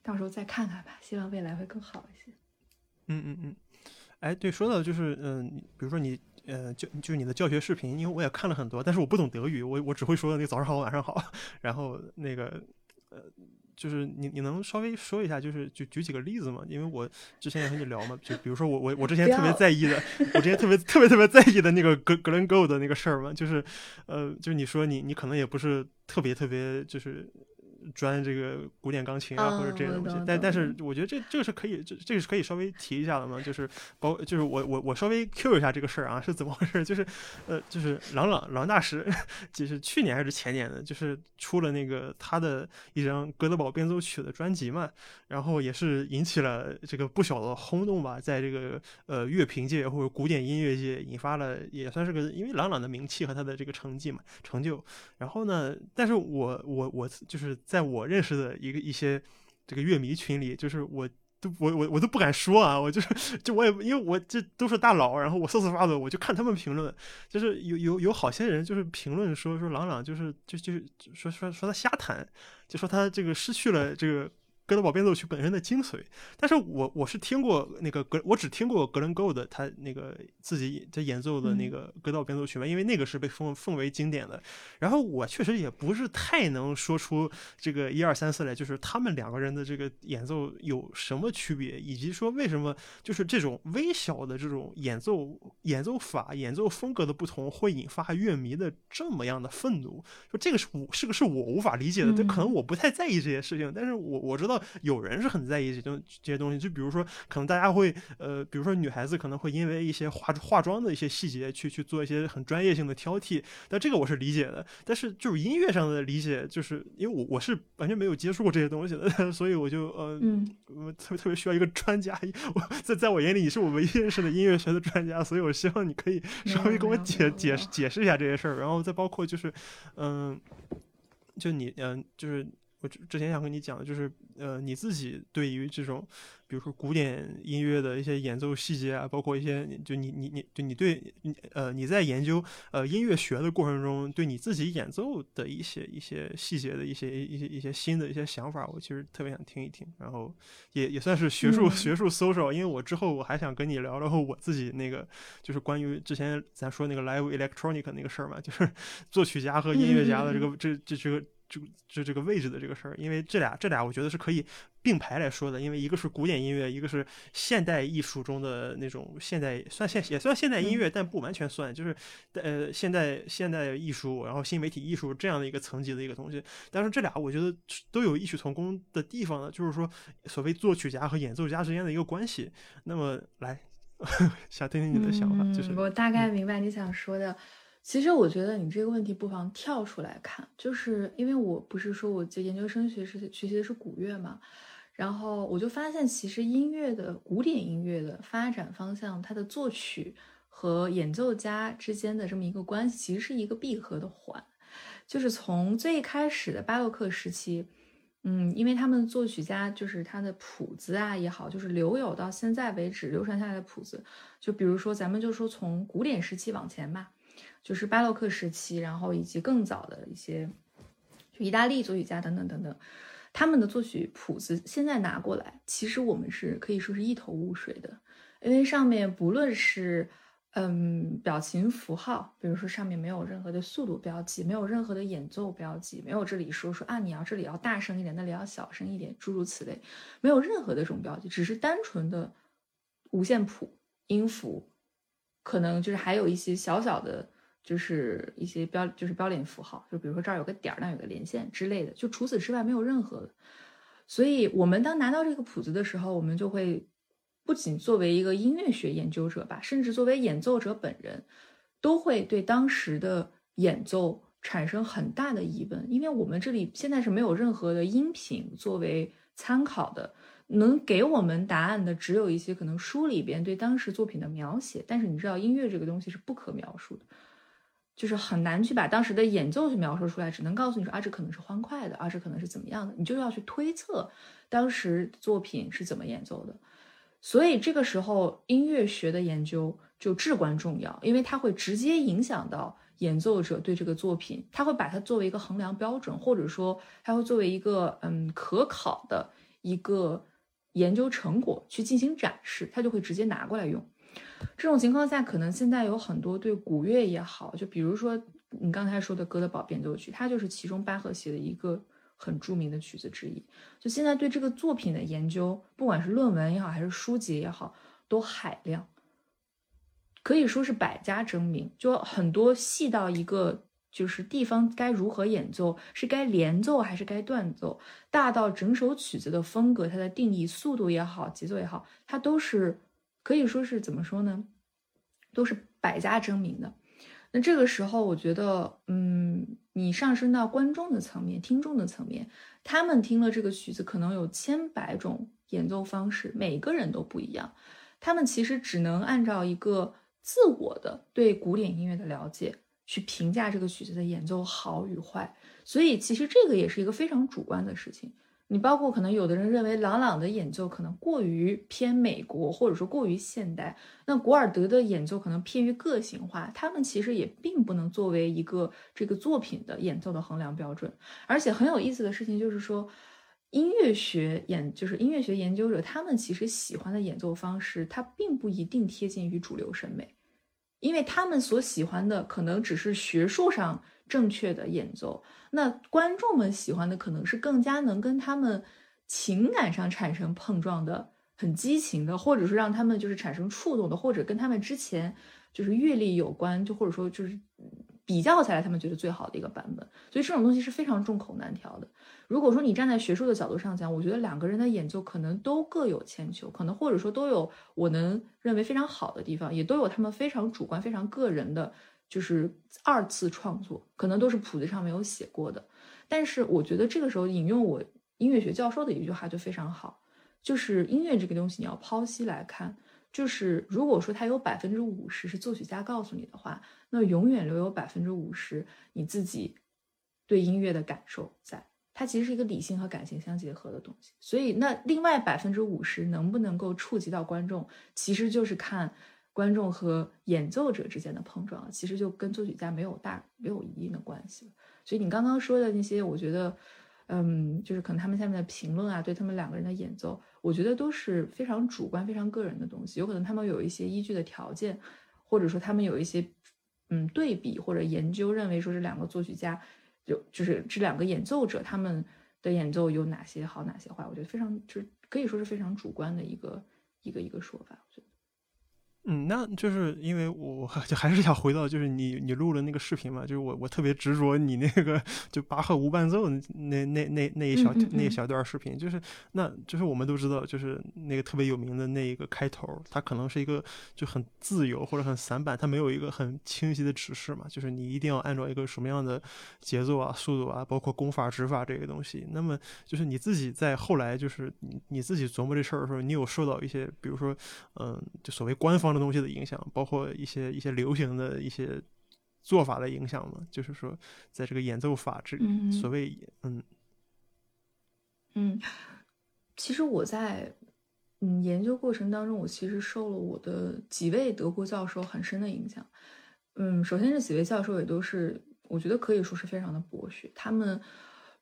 Speaker 2: 到时候再看看吧，希望未来会更好一些。
Speaker 1: 嗯嗯嗯，哎，对，说到就是嗯，比如说你。呃，就就是你的教学视频，因为我也看了很多，但是我不懂德语，我我只会说那个早上好，晚上好。然后那个呃，就是你你能稍微说一下，就是就举几个例子吗？因为我之前也和你聊嘛，就比如说我我我之前特别在意的，我之前特别特别特别在意的那个格格伦 Go 的那个事儿嘛，就是呃，就是你说你你可能也不是特别特别就是。专这个古典钢琴啊，或者这些东西，但但是我觉得这这个是可以，这这个是可以稍微提一下的嘛，就是包就是我我我稍微 Q 一下这个事儿啊，是怎么回事？就是呃，就是郎朗郎大师，就是去年还是前年的，就是出了那个他的一张《哥德堡变奏曲》的专辑嘛，然后也是引起了这个不小的轰动吧，在这个呃乐评界或者古典音乐界引发了，也算是个因为郎朗的名气和他的这个成绩嘛成就，然后呢，但是我我我就是。在我认识的一个一些这个乐迷群里，就是我都我我我都不敢说啊，我就是 就我也因为我这都是大佬，然后我瑟瑟发抖，我就看他们评论，就是有有有好些人就是评论说说朗朗就是就就是说说说他瞎弹，就说他这个失去了这个。哥德堡变奏曲本身的精髓，但是我我是听过那个格，我只听过格伦 Go 的他那个自己在演奏的那个格德堡变奏曲嘛，因为那个是被奉奉为经典的。然后我确实也不是太能说出这个一二三四来，就是他们两个人的这个演奏有什么区别，以及说为什么就是这种微小的这种演奏演奏法、演奏风格的不同会引发乐迷的这么样的愤怒，说这个是我是个是我无法理解的，这可能我不太在意这些事情，但是我我知道。有人是很在意这东这些东西，就比如说，可能大家会呃，比如说女孩子可能会因为一些化化妆的一些细节去去做一些很专业性的挑剔，但这个我是理解的。但是就是音乐上的理解，就是因为我我是完全没有接触过这些东西的，所以我就呃，我特别特别需要一个专家。我在在我眼里，你是我唯一认识的音乐学的专家，所以我希望你可以稍微跟我解解释解释一下这些事儿，然后再包括就是嗯，就你嗯，就是我之前想跟你讲的就是。呃，你自己对于这种，比如说古典音乐的一些演奏细节啊，包括一些，就你你你就你对，呃，你在研究呃音乐学的过程中，对你自己演奏的一些一些细节的一些一些一些新的一些想法，我其实特别想听一听。然后也也算是学术学术 social，，因为我之后我还想跟你聊聊我自己那个，就是关于之前咱说那个 live electronic 那个事儿嘛，就是作曲家和音乐家的这个这这这个。这个就就这个位置的这个事儿，因为这俩这俩我觉得是可以并排来说的，因为一个是古典音乐，一个是现代艺术中的那种现代算现也算现代音乐，但不完全算，就是呃现代现代艺术，然后新媒体艺术这样的一个层级的一个东西。但是这俩我觉得都有异曲同工的地方呢，就是说所谓作曲家和演奏家之间的一个关系。那么来 想听听你的想法，就是
Speaker 2: 我大概明白你想说的。其实我觉得你这个问题不妨跳出来看，就是因为我不是说我这研究生学是学习的是古乐嘛，然后我就发现其实音乐的古典音乐的发展方向，它的作曲和演奏家之间的这么一个关系，其实是一个闭合的环，就是从最开始的巴洛克时期，嗯，因为他们作曲家就是他的谱子啊也好，就是留有到现在为止流传下来的谱子，就比如说咱们就说从古典时期往前吧。就是巴洛克时期，然后以及更早的一些，就意大利作曲家等等等等，他们的作曲谱子现在拿过来，其实我们是可以说是一头雾水的，因为上面不论是嗯表情符号，比如说上面没有任何的速度标记，没有任何的演奏标记，没有这里说说啊你要这里要大声一点，那里要小声一点，诸如此类，没有任何的这种标记，只是单纯的五线谱音符，可能就是还有一些小小的。就是一些标，就是标点符号，就比如说这儿有个点儿，那有个连线之类的，就除此之外没有任何的。所以，我们当拿到这个谱子的时候，我们就会不仅作为一个音乐学研究者吧，甚至作为演奏者本人，都会对当时的演奏产生很大的疑问，因为我们这里现在是没有任何的音频作为参考的，能给我们答案的只有一些可能书里边对当时作品的描写，但是你知道，音乐这个东西是不可描述的。就是很难去把当时的演奏去描述出来，只能告诉你说啊，这可能是欢快的，啊，这可能是怎么样的，你就要去推测当时作品是怎么演奏的。所以这个时候音乐学的研究就至关重要，因为它会直接影响到演奏者对这个作品，他会把它作为一个衡量标准，或者说他会作为一个嗯可考的一个研究成果去进行展示，他就会直接拿过来用。这种情况下，可能现在有很多对古乐也好，就比如说你刚才说的《哥德堡变奏曲》，它就是其中巴赫写的一个很著名的曲子之一。就现在对这个作品的研究，不管是论文也好，还是书籍也好，都海量，可以说是百家争鸣。就很多细到一个就是地方该如何演奏，是该连奏还是该断奏，大到整首曲子的风格，它的定义、速度也好，节奏也好，它都是。可以说是怎么说呢，都是百家争鸣的。那这个时候，我觉得，嗯，你上升到观众的层面、听众的层面，他们听了这个曲子，可能有千百种演奏方式，每个人都不一样。他们其实只能按照一个自我的对古典音乐的了解去评价这个曲子的演奏好与坏。所以，其实这个也是一个非常主观的事情。你包括可能有的人认为朗朗的演奏可能过于偏美国，或者说过于现代，那古尔德的演奏可能偏于个性化，他们其实也并不能作为一个这个作品的演奏的衡量标准。而且很有意思的事情就是说，音乐学演就是音乐学研究者，他们其实喜欢的演奏方式，它并不一定贴近于主流审美，因为他们所喜欢的可能只是学术上。正确的演奏，那观众们喜欢的可能是更加能跟他们情感上产生碰撞的、很激情的，或者是让他们就是产生触动的，或者跟他们之前就是阅历有关，就或者说就是比较起来，他们觉得最好的一个版本。所以这种东西是非常众口难调的。如果说你站在学术的角度上讲，我觉得两个人的演奏可能都各有千秋，可能或者说都有我能认为非常好的地方，也都有他们非常主观、非常个人的。就是二次创作，可能都是谱子上没有写过的。但是我觉得这个时候引用我音乐学教授的一句话就非常好，就是音乐这个东西你要剖析来看，就是如果说它有百分之五十是作曲家告诉你的话，那永远留有百分之五十你自己对音乐的感受在。它其实是一个理性和感情相结合的东西。所以那另外百分之五十能不能够触及到观众，其实就是看。观众和演奏者之间的碰撞，其实就跟作曲家没有大没有一定的关系。所以你刚刚说的那些，我觉得，嗯，就是可能他们下面的评论啊，对他们两个人的演奏，我觉得都是非常主观、非常个人的东西。有可能他们有一些依据的条件，或者说他们有一些嗯对比或者研究，认为说这两个作曲家就就是这两个演奏者他们的演奏有哪些好，哪些坏？我觉得非常就是可以说是非常主观的一个一个一个说法。我觉得。
Speaker 1: 嗯，那就是因为我 就还是想回到，就是你你录了那个视频嘛，就是我我特别执着你那个就巴赫无伴奏那那那那一小那一小段视频，就是那就是我们都知道，就是那个特别有名的那一个开头，它可能是一个就很自由或者很散板，它没有一个很清晰的指示嘛，就是你一定要按照一个什么样的节奏啊、速度啊，包括功法、指法这个东西。那么就是你自己在后来就是你你自己琢磨这事儿的时候，你有受到一些，比如说嗯，就所谓官方。的东西的影响，包括一些一些流行的一些做法的影响嘛，就是说，在这个演奏法这所谓
Speaker 2: 嗯嗯，其实我在嗯研究过程当中，我其实受了我的几位德国教授很深的影响。嗯，首先这几位教授也都是我觉得可以说是非常的博学，他们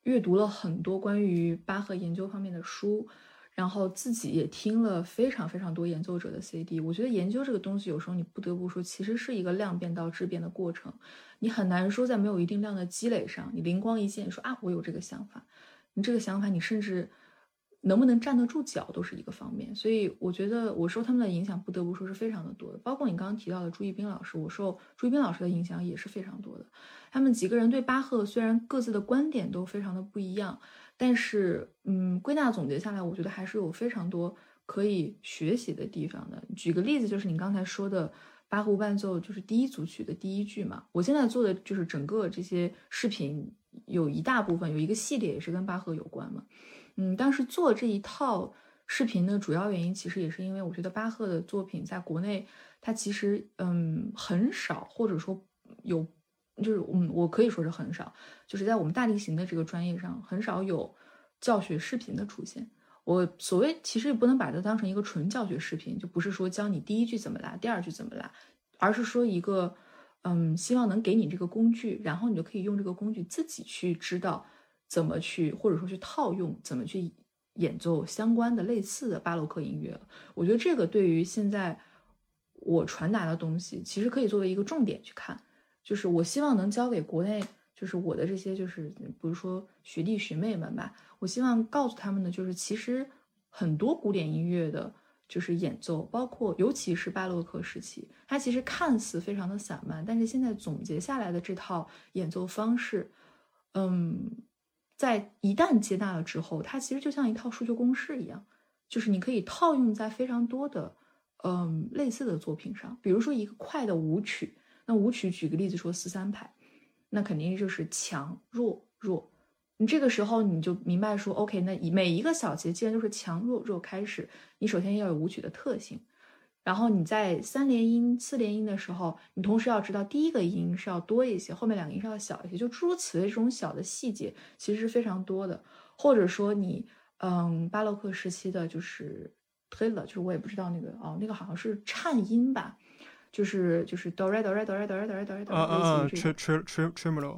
Speaker 2: 阅读了很多关于巴赫研究方面的书。然后自己也听了非常非常多演奏者的 CD，我觉得研究这个东西有时候你不得不说，其实是一个量变到质变的过程。你很难说在没有一定量的积累上，你灵光一现说啊，我有这个想法。你这个想法，你甚至能不能站得住脚都是一个方面。所以我觉得我受他们的影响，不得不说是非常的多的。包括你刚刚提到的朱一冰老师，我受朱一冰老师的影响也是非常多的。他们几个人对巴赫虽然各自的观点都非常的不一样。但是，嗯，归纳总结下来，我觉得还是有非常多可以学习的地方的。举个例子，就是你刚才说的巴赫伴奏，就是第一组曲的第一句嘛。我现在做的就是整个这些视频，有一大部分有一个系列也是跟巴赫有关嘛。嗯，当时做这一套视频的主要原因，其实也是因为我觉得巴赫的作品在国内，它其实嗯很少，或者说有。就是嗯，我可以说是很少，就是在我们大提琴的这个专业上，很少有教学视频的出现。我所谓其实也不能把它当成一个纯教学视频，就不是说教你第一句怎么拉，第二句怎么拉，而是说一个嗯，希望能给你这个工具，然后你就可以用这个工具自己去知道怎么去，或者说去套用怎么去演奏相关的类似的巴洛克音乐。我觉得这个对于现在我传达的东西，其实可以作为一个重点去看。就是我希望能教给国内，就是我的这些，就是比如说学弟学妹们吧，我希望告诉他们的就是，其实很多古典音乐的，就是演奏，包括尤其是巴洛克时期，它其实看似非常的散漫，但是现在总结下来的这套演奏方式，嗯，在一旦接纳了之后，它其实就像一套数学公式一样，就是你可以套用在非常多的，嗯，类似的作品上，比如说一个快的舞曲。那舞曲举个例子说四三拍，那肯定就是强弱弱。你这个时候你就明白说，OK，那以每一个小节既然都是强弱弱开始，你首先要有舞曲的特性，然后你在三连音、四连音的时候，你同时要知道第一个音是要多一些，后面两个音是要小一些，就诸如此类这种小的细节其实是非常多的。或者说你，嗯，巴洛克时期的就是推了，就是我也不知道那个哦，那个好像是颤音吧。就是就是 do re do re do re do re do re do re do，
Speaker 1: 类似于这个。tremolo。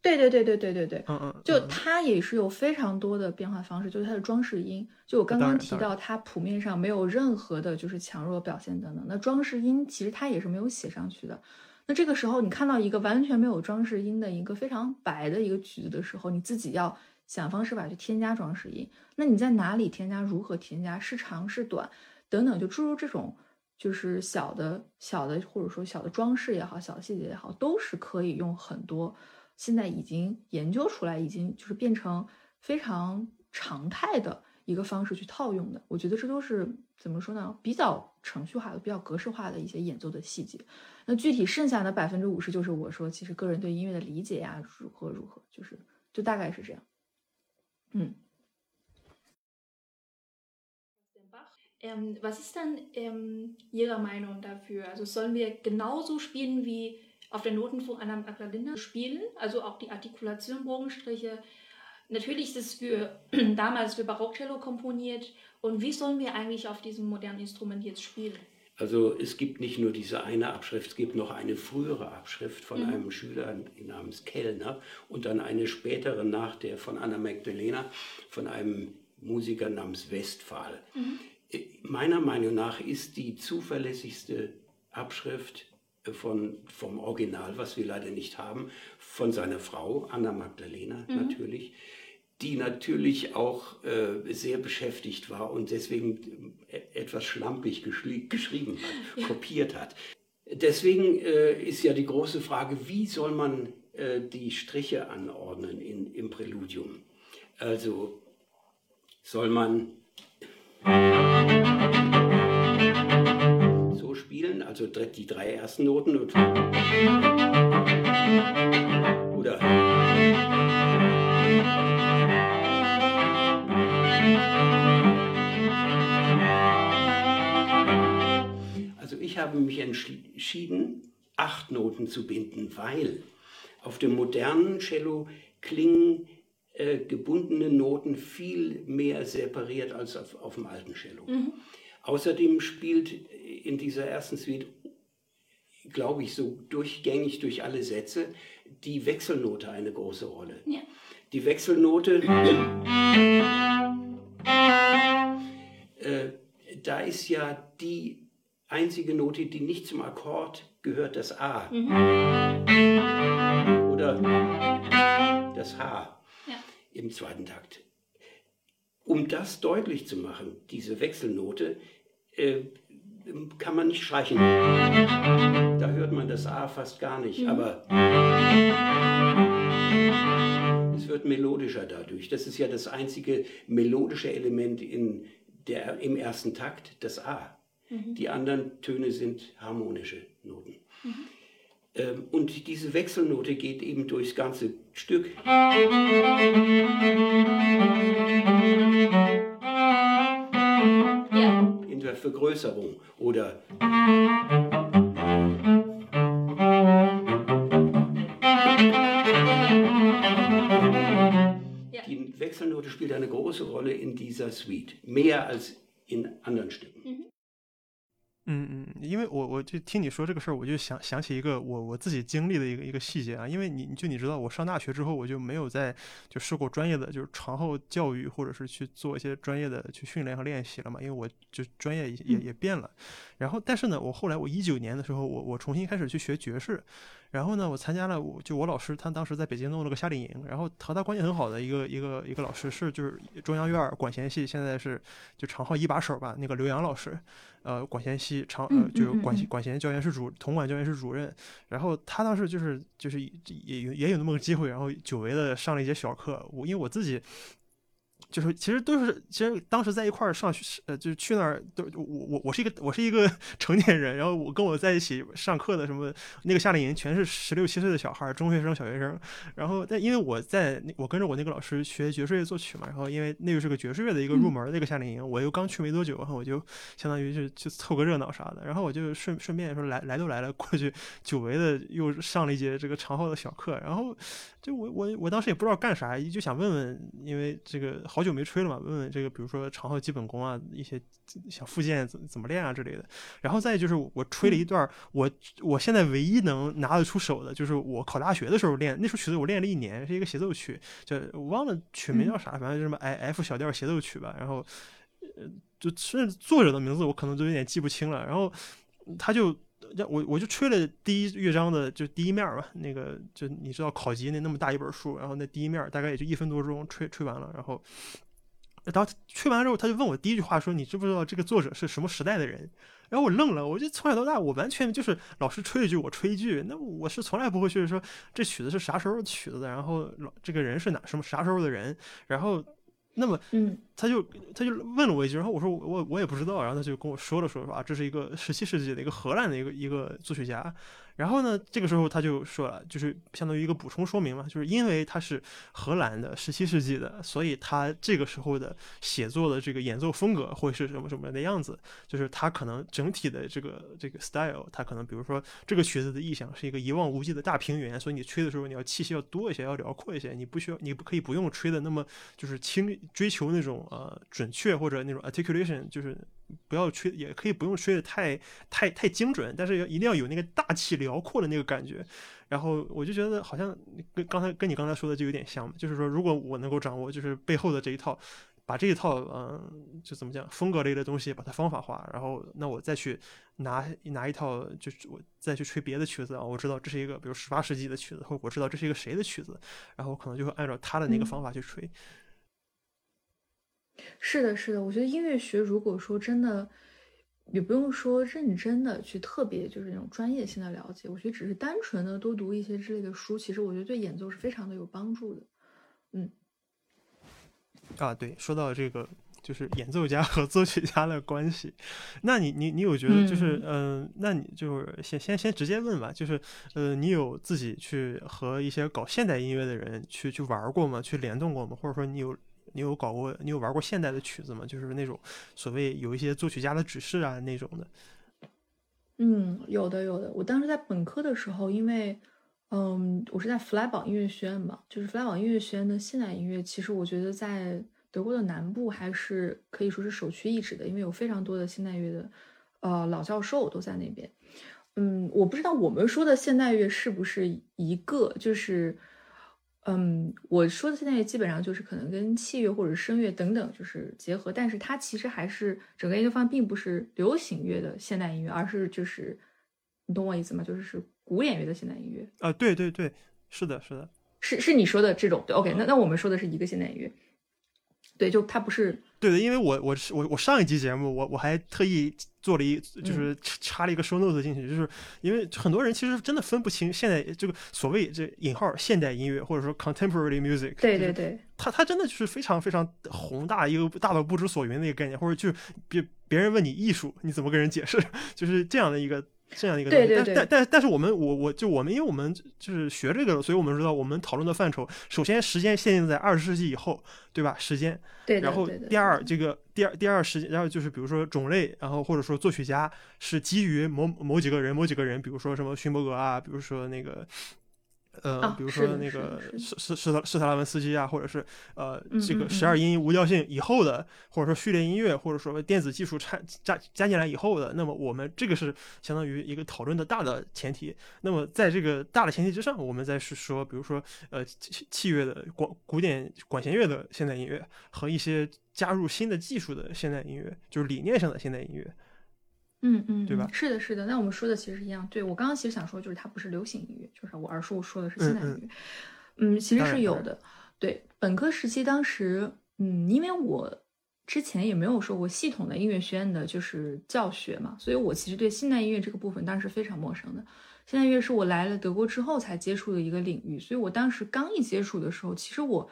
Speaker 2: 对对对对对对对。
Speaker 1: 嗯嗯。
Speaker 2: 就它也是有非常多的变化方式，就是它的装饰音。就我刚刚提到，它谱面上没有任何的就是强弱表现等等。那装饰音其实它也是没有写上去的。那这个时候你看到一个完全没有装饰音的一个非常白的一个曲子的时候，你自己要想方设法去添加装饰音。那你在哪里添加？如何添加？是长是短？等等，就诸如这种。就是小的、小的，或者说小的装饰也好，小的细节也好，都是可以用很多现在已经研究出来，已经就是变成非常常态的一个方式去套用的。我觉得这都是怎么说呢？比较程序化的、比较格式化的一些演奏的细节。那具体剩下的百分之五十，就是我说其实个人对音乐的理解呀，如何如何，就是就大概是这样。嗯。
Speaker 3: Ähm, was ist dann ähm, Ihrer Meinung dafür? Also sollen wir genauso spielen wie auf der Notenfuhr einer Magdalena spielen? Also auch die Artikulation, Bogenstriche. Natürlich ist es für damals für Barockcello komponiert. Und wie sollen wir eigentlich auf diesem modernen Instrument jetzt spielen?
Speaker 4: Also es gibt nicht nur diese eine Abschrift, es gibt noch eine frühere Abschrift von mhm. einem Schüler namens Kellner und dann eine spätere nach der von Anna Magdalena von einem Musiker namens Westphal. Mhm meiner Meinung nach ist die zuverlässigste Abschrift von, vom Original, was wir leider nicht haben, von seiner Frau, Anna Magdalena
Speaker 3: Mhm.
Speaker 4: natürlich, die natürlich auch äh, sehr beschäftigt war und deswegen äh, etwas schlampig geschri geschrieben hat, kopiert hat. Deswegen äh, ist ja die große Frage, wie soll man äh, die Striche anordnen in, im Präludium? Also soll man so spielen, also die drei ersten Noten und oder Also ich habe mich entschieden, acht Noten zu binden, weil auf dem modernen Cello klingen äh, gebundene Noten viel mehr separiert als auf, auf dem alten Cello. Außerdem spielt in dieser ersten Suite, glaube ich, so durchgängig durch alle Sätze die Wechselnote eine große Rolle.
Speaker 3: Ja.
Speaker 4: Die Wechselnote, äh, da ist ja die einzige Note, die nicht zum Akkord gehört, das A. Oder das H. im zweiten Takt. Um das deutlich zu machen, diese Wechselnote, äh, kann man nicht streichen. Da hört man das A fast gar nicht, aber es wird melodischer dadurch. Das ist ja das einzige melodische Element in der, im ersten Takt, das A. Die anderen Töne sind harmonische Noten. Ähm, und diese Wechselnote geht eben durchs ganze Stück.
Speaker 3: Ja.
Speaker 4: in der Vergrößerung oder
Speaker 3: Ja.
Speaker 4: die Wechselnote spielt eine große Rolle in dieser Suite, mehr als in anderen Stücken.
Speaker 1: 嗯嗯，因为我我就听你说这个事儿，我就想想起一个我我自己经历的一个一个细节啊。因为你就你知道，我上大学之后，我就没有再就受过专业的就是长后教育，或者是去做一些专业的去训练和练习了嘛。因为我就专业也也也变了。然后，但是呢，我后来我一九年的时候，我我重新开始去学爵士。然后呢，我参加了我就我老师他当时在北京弄了个夏令营，然后和他关系很好的一个一个一个老师是就是中央院儿管弦系现在是就长号一把手吧，那个刘洋老师。呃管弦系长呃
Speaker 2: 嗯
Speaker 1: 就是管管弦教研室主铜管教研室主任，然后他当时就是就是也有也有那么个机会，然后久违的上了一节小课，我因为我自己。就是其实都是，其实当时在一块儿上学，呃，就是去那儿都我我我是一个我是一个 成年人，然后我跟我在一起上课的什么那个夏令营全是十六七岁的小孩儿，中学生、小学生，然后但因为我在我跟着我那个老师学爵士乐作曲嘛，然后因为那个是个爵士乐的一个入门的一个夏令营，我又刚去没多久，然后我就相当于是去凑个热闹啥的，然后我就顺顺便说来来都来了，过去久违的又上了一节这个长号的小课，然后就我我我当时也不知道干啥，就想问问，因为这个好久没吹了嘛，问问这个比如说长号基本功啊，一些小附件怎怎么练啊之类的。然后再就是我吹了一段，我我现在唯一能拿得出手的，就是我考大学的时候练那首曲子，我练了一年，是一个协奏曲，叫我忘了曲名叫啥，反正就什么 I F 小调协奏曲吧。然后呃，就甚至作者的名字我可能都有点记不清了。然后他就。我我就吹了第一乐章的就第一面吧，那个就你知道考级那那么大一本书，然后那第一面大概也就一分多钟吹吹完了，然后，然后吹完之后他就问我第一句话说你知不知道这个作者是什么时代的人？然后我愣了，我就从小到大我完全就是老师吹一句我吹一句，那我是从来不会去说这曲子是啥时候曲子的，然后这个人是哪什么啥时候的人，然后那么
Speaker 2: 嗯。
Speaker 1: 他就他就问了我一句，然后我说我我我也不知道，然后他就跟我说了说说啊，这是一个十七世纪的一个荷兰的一个一个作曲家，然后呢，这个时候他就说了，就是相当于一个补充说明嘛，就是因为他是荷兰的十七世纪的，所以他这个时候的写作的这个演奏风格会是什么什么的样子，就是他可能整体的这个这个 style，他可能比如说这个曲子的意象是一个一望无际的大平原，所以你吹的时候你要气息要多一些，要辽阔一些，你不需要你不可以不用吹的那么就是轻追求那种呃准确或者那种 articulation，就是不要吹，也可以不用吹的太太太精准，但是要一定要有那个大气辽阔的那个感觉。然后我就觉得好像跟刚才跟你刚才说的就有点像嘛，就是说如果我能够掌握就是背后的这一套把这一套嗯，就怎么讲风格类的东西把它方法化，然后那我再去拿拿一套，就是我再去吹别的曲子啊，我知道这是一个比如十八世纪的曲子，或者我知道这是一个谁的曲子，然后我可能就会按照他的那个方法去吹。
Speaker 2: 是的，是的，我觉得音乐学如果说真的。也不用说认真的去特别就是那种专业性的了解，我觉得只是单纯的多读一些之类的书，其实我觉得对演奏是非常的有帮助的。嗯，
Speaker 1: 啊，对，说到这个就是演奏家和作曲家的关系，那你你你有觉得就是嗯，那你就是先先先直接问吧，就是呃，你有自己去和一些搞现代音乐的人去去玩过吗？去联动过吗？或者说你有？你有搞过，你有玩过现代的曲子吗？就是那种所谓有一些作曲家的指示啊那种的。
Speaker 2: 嗯，有的有的。我当时在本科的时候，因为嗯，我是在弗莱堡音乐学院嘛，就是弗莱堡音乐学院的现代音乐，其实我觉得在德国的南部还是可以说是首屈一指的，因为有非常多的现代乐的呃老教授都在那边。嗯，我不知道我们说的现代乐是不是一个，就是。嗯，我说的现在基本上就是可能跟器乐或者声乐等等就是结合，但是它其实还是整个研究方向并不是流行乐的现代音乐，而是就是你懂我意思吗？就是是古典乐的现代音乐
Speaker 1: 啊，对对对，是的，是的，
Speaker 2: 是是你说的这种对，OK，那那我们说的是一个现代音乐。对，就它不是
Speaker 1: 对的，因为我我我我上一期节目我我还特意做了一就是插了一个 show notes 进去，就是因为很多人其实真的分不清现在这个所谓这引号现代音乐或者说 contemporary music，
Speaker 2: 对对对，
Speaker 1: 它它真的就是非常非常宏大一个大到不知所云的一个概念，或者就别别人问你艺术你怎么跟人解释，就是这样的一个。这样一个东西，但但但但是我们我我就我们因为我们就是学这个，所以我们知道我们讨论的范畴，首先时间限定在二十世纪以后，对吧？时间，
Speaker 2: 对。
Speaker 1: 然后第二这个第二第二时间，然后就是比如说种类，然后或者说作曲家是基于某某几个人某几个人，比如说什么勋伯格啊，比如说那个。呃，比如说那个施施施特施特拉文斯基啊，或者是呃这个十二音无调性以后的，或者说序列音乐，或者说电子技术掺加加进来以后的，那么我们这个是相当于一个讨论的大的前提。那么在这个大的前提之上，我们再是说，比如说呃器器乐的管古典管弦乐的现代音乐和一些加入新的技术的现代音乐，就是理念上的现代音乐。
Speaker 2: 嗯嗯，
Speaker 1: 对吧？
Speaker 2: 是的，是的。那我们说的其实一样。对我刚刚其实想说，就是它不是流行音乐，就是我而是我说的是现代音乐。嗯，其实是有的。对，本科时期当时，嗯，因为我之前也没有受过系统的音乐学院的就是教学嘛，所以我其实对现代音乐这个部分当时非常陌生的。现代音乐是我来了德国之后才接触的一个领域，所以我当时刚一接触的时候，其实我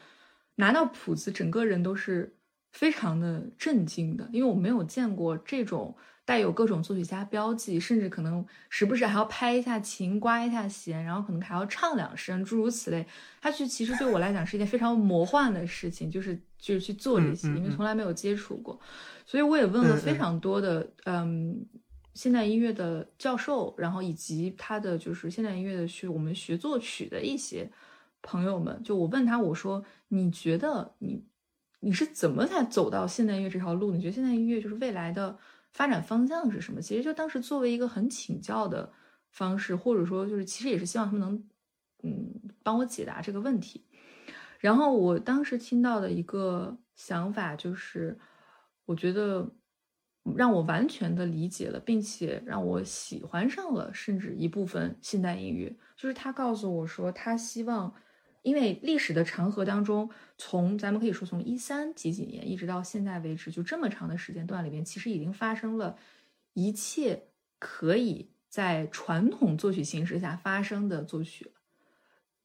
Speaker 2: 拿到谱子，整个人都是非常的震惊的，因为我没有见过这种。带有各种作曲家标记，甚至可能时不时还要拍一下琴、刮一下弦，然后可能还要唱两声，诸如此类。它去其实对我来讲是一件非常魔幻的事情，就是就是去做这些，因为从来没有接触过。所以我也问了非常多的嗯现代音乐的教授，然后以及他的就是现代音乐的学我们学作曲的一些朋友们，就我问他我说你觉得你你是怎么才走到现代音乐这条路？你觉得现代音乐就是未来的？发展方向是什么？其实就当时作为一个很请教的方式，或者说就是其实也是希望他们能，嗯，帮我解答这个问题。然后我当时听到的一个想法就是，我觉得让我完全的理解了，并且让我喜欢上了，甚至一部分现代音乐，就是他告诉我说，他希望。因为历史的长河当中，从咱们可以说从一三几几年一直到现在为止，就这么长的时间段里面，其实已经发生了一切可以在传统作曲形式下发生的作曲了。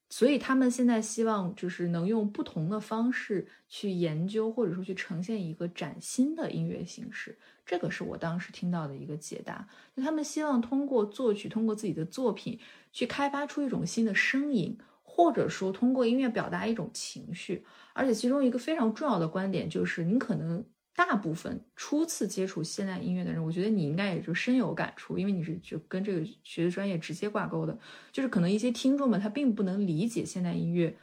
Speaker 2: 所以他们现在希望就是能用不同的方式去研究，或者说去呈现一个崭新的音乐形式。这个是我当时听到的一个解答。就他们希望通过作曲，通过自己的作品去开发出一种新的声音。或者说通过音乐表达一种情绪，而且其中一个非常重要的观点就是，您可能大部分初次接触现代音乐的人，我觉得你应该也就深有感触，因为你是就跟这个学的专业直接挂钩的。就是可能一些听众们他并不能理解现代音乐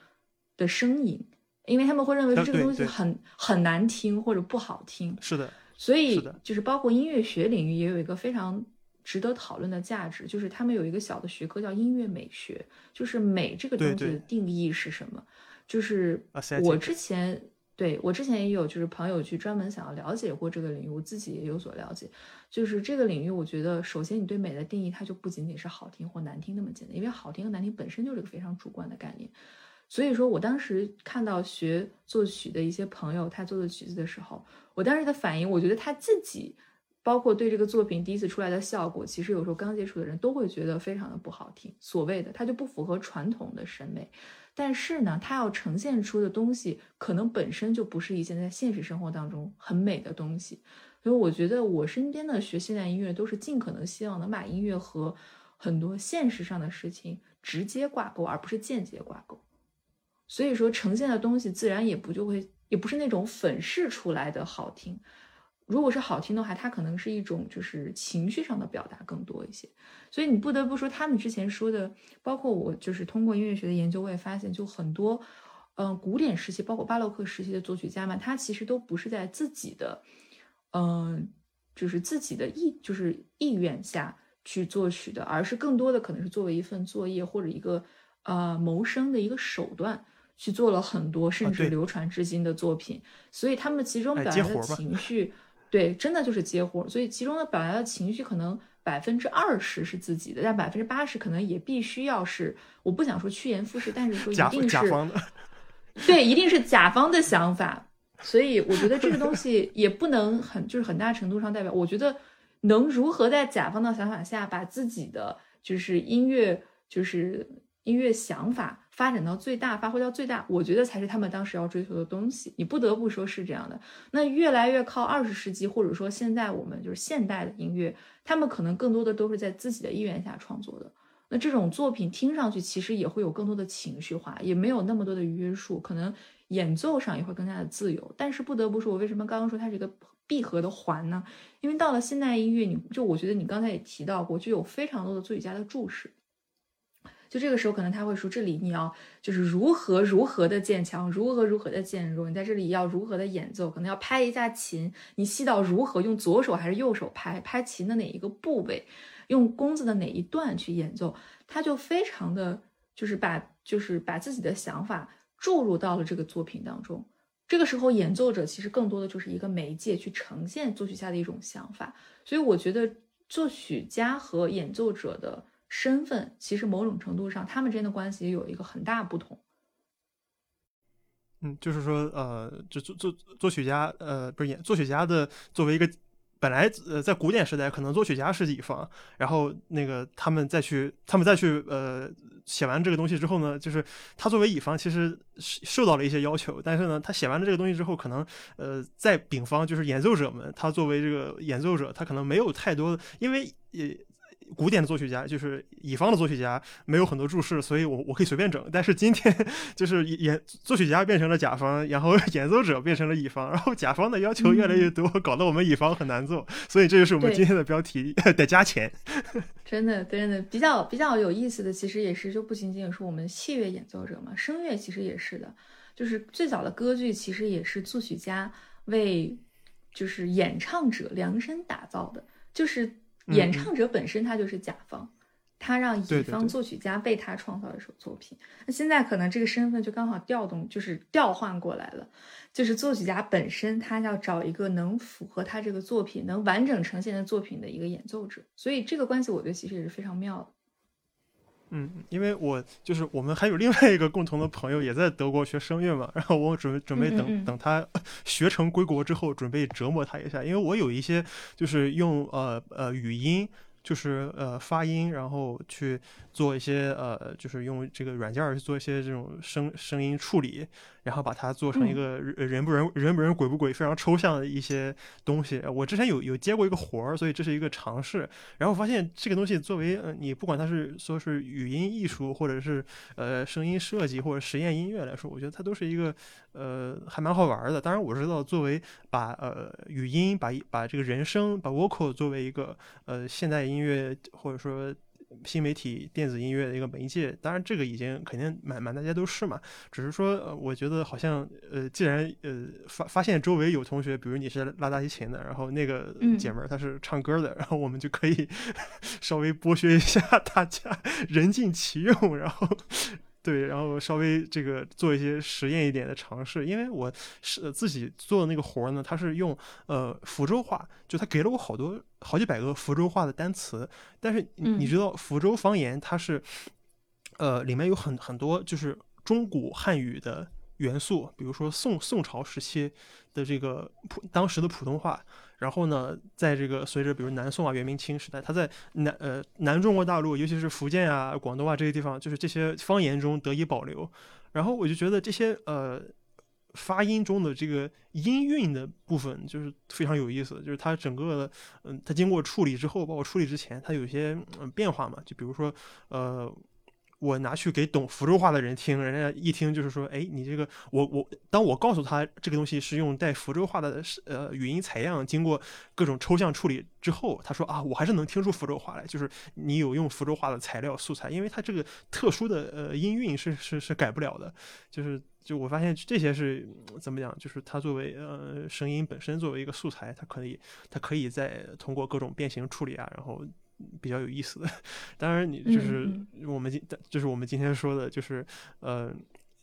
Speaker 2: 的声音，因为他们会认为这个东西很很难听或者不好听。
Speaker 1: 是的，
Speaker 2: 所以就是包括音乐学领域也有一个非常。值得讨论的价值就是他们有一个小的学科叫音乐美学，就是美这个东西的定义是什么？就是我之前对我之前也有就是朋友去专门想要了解过这个领域，我自己也有所了解。就是这个领域，我觉得首先你对美的定义，它就不仅仅是好听或难听那么简单，因为好听和难听本身就是一个非常主观的概念。所以说我当时看到学作曲的一些朋友他做的曲子的时候，我当时的反应，我觉得他自己。包括对这个作品第一次出来的效果，其实有时候刚接触的人都会觉得非常的不好听，所谓的它就不符合传统的审美。但是呢，它要呈现出的东西，可能本身就不是一件在现实生活当中很美的东西。所以我觉得我身边的学现代音乐都是尽可能希望能把音乐和很多现实上的事情直接挂钩，而不是间接挂钩。所以说呈现的东西自然也不就会，也不是那种粉饰出来的好听。如果是好听的话，它可能是一种就是情绪上的表达更多一些，所以你不得不说，他们之前说的，包括我就是通过音乐学的研究，我也发现，就很多，嗯，古典时期，包括巴洛克时期的作曲家们，他其实都不是在自己的，嗯，就是自己的意，就是意愿下去作曲的，而是更多的可能是作为一份作业或者一个呃谋生的一个手段去做了很多甚至流传至今的作品，所以他们其中表达的情绪。对，真的就是接活，所以其中的表达的情绪可能百分之二十是自己的，但百分之八十可能也必须要是，我不想说趋炎附势，但是说一定是，对，一定是甲方的想法。所以我觉得这个东西也不能很，就是很大程度上代表，我觉得能如何在甲方的想法下把自己的就是音乐，就是音乐想法。发展到最大，发挥到最大，我觉得才是他们当时要追求的东西。你不得不说是这样的。那越来越靠二十世纪，或者说现在我们就是现代的音乐，他们可能更多的都是在自己的意愿下创作的。那这种作品听上去其实也会有更多的情绪化，也没有那么多的约束，可能演奏上也会更加的自由。但是不得不说，我为什么刚刚说它是一个闭合的环呢？因为到了现代音乐，你就我觉得你刚才也提到过，就有非常多的作曲家的注释。就这个时候，可能他会说：“这里你要就是如何如何的渐强，如何如何的渐弱。你在这里要如何的演奏，可能要拍一下琴，你细到如何用左手还是右手拍，拍琴的哪一个部位，用弓子的哪一段去演奏，他就非常的就是把就是把自己的想法注入到了这个作品当中。这个时候，演奏者其实更多的就是一个媒介去呈现作曲家的一种想法。所以，我觉得作曲家和演奏者的。”身份其实某种程度上，他们之间的关系也有一个很大不同。
Speaker 1: 嗯，就是说，呃，就作作作曲家，呃，不是演作曲家的，作为一个本来呃在古典时代，可能作曲家是乙方，然后那个他们再去，他们再去呃写完这个东西之后呢，就是他作为乙方，其实受到了一些要求，但是呢，他写完了这个东西之后，可能呃在丙方就是演奏者们，他作为这个演奏者，他可能没有太多，因为也。古典的作曲家就是乙方的作曲家，没有很多注释，所以我我可以随便整。但是今天 就是演作曲家变成了甲方，然后演奏者变成了乙方，然后甲方的要求越来越多，搞得我们乙方很难做。所以这就是我们今天的标题，得加钱。
Speaker 2: 真的，真的比较比较有意思的，其实也是就不仅仅是我们器乐演奏者嘛，声乐其实也是的。就是最早的歌剧其实也是作曲家为就是演唱者量身打造的，就是。演唱者本身他就是甲方，他让乙方作曲家为他创造一首作品。那现在可能这个身份就刚好调动，就是调换过来了，就是作曲家本身他要找一个能符合他这个作品、能完整呈现的作品的一个演奏者。所以这个关系，我觉得其实也是非常妙的。
Speaker 1: 嗯，因为我就是我们还有另外一个共同的朋友也在德国学声乐嘛，然后我准备准备等等他学成归国之后，准备折磨他一下，因为我有一些就是用呃呃语音。就是呃发音，然后去做一些呃，就是用这个软件去做一些这种声声音处理，然后把它做成一个人不人人不人鬼不鬼非常抽象的一些东西。我之前有有接过一个活儿，所以这是一个尝试。然后我发现这个东西作为呃你不管它是说是语音艺术，或者是呃声音设计或者实验音乐来说，我觉得它都是一个呃还蛮好玩的。当然我知道作为把呃语音把把这个人声把 vocal 作为一个呃现代。音乐或者说新媒体电子音乐的一个媒介，当然这个已经肯定满满大家都是嘛。只是说，我觉得好像呃，既然呃发发现周围有同学，比如你是拉大提琴的，然后那个姐们儿她是唱歌的，然后我们就可以 稍微剥削一下大家，人尽其用，然后对，然后稍微这个做一些实验一点的尝试，因为我是自己做的那个活儿呢，它是用呃福州话，就他给了我好多好几百个福州话的单词，但是你你知道福州方言它是呃里面有很很多就是中古汉语的元素，比如说宋宋朝时期的这个普当时的普通话。然后呢，在这个随着比如南宋啊、元明清时代，它在南呃南中国大陆，尤其是福建啊、广东啊这些地方，就是这些方言中得以保留。然后我就觉得这些呃发音中的这个音韵的部分，就是非常有意思。就是它整个的，嗯，它经过处理之后，包括处理之前，它有些嗯变化嘛。就比如说呃。我拿去给懂福州话的人听，人家一听就是说，哎，你这个我我，当我告诉他这个东西是用带福州话的呃语音采样，经过各种抽象处理之后，他说啊，我还是能听出福州话来，就是你有用福州话的材料素材，因为它这个特殊的呃音韵是是是改不了的，就是就我发现这些是怎么讲，就是它作为呃声音本身作为一个素材，它可以它可以再通过各种变形处理啊，然后。比较有意思的，当然你就是我们今就是我们今天说的，就是呃，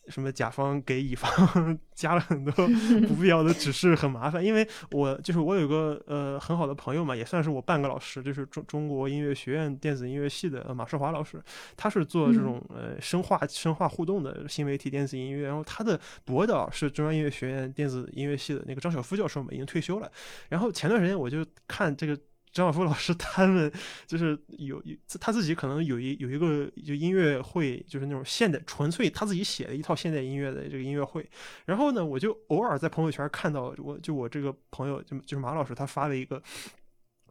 Speaker 1: 什么甲方给乙方 加了很多 不必要的指示，很麻烦。因为我就是我有个呃很好的朋友嘛，也算是我半个老师，就是中中国音乐学院电子音乐系的马世华老师，他是做这种呃声化声化互动的新媒体电子音乐，然后他的博导是中央音乐学院电子音乐系的那个张晓夫教授嘛，已经退休了。然后前段时间我就看这个。张晓峰老师他们就是有有他自己可能有一有一个就音乐会，就是那种现代纯粹他自己写的一套现代音乐的这个音乐会。然后呢，我就偶尔在朋友圈看到，我就我这个朋友就就是马老师他发了一个。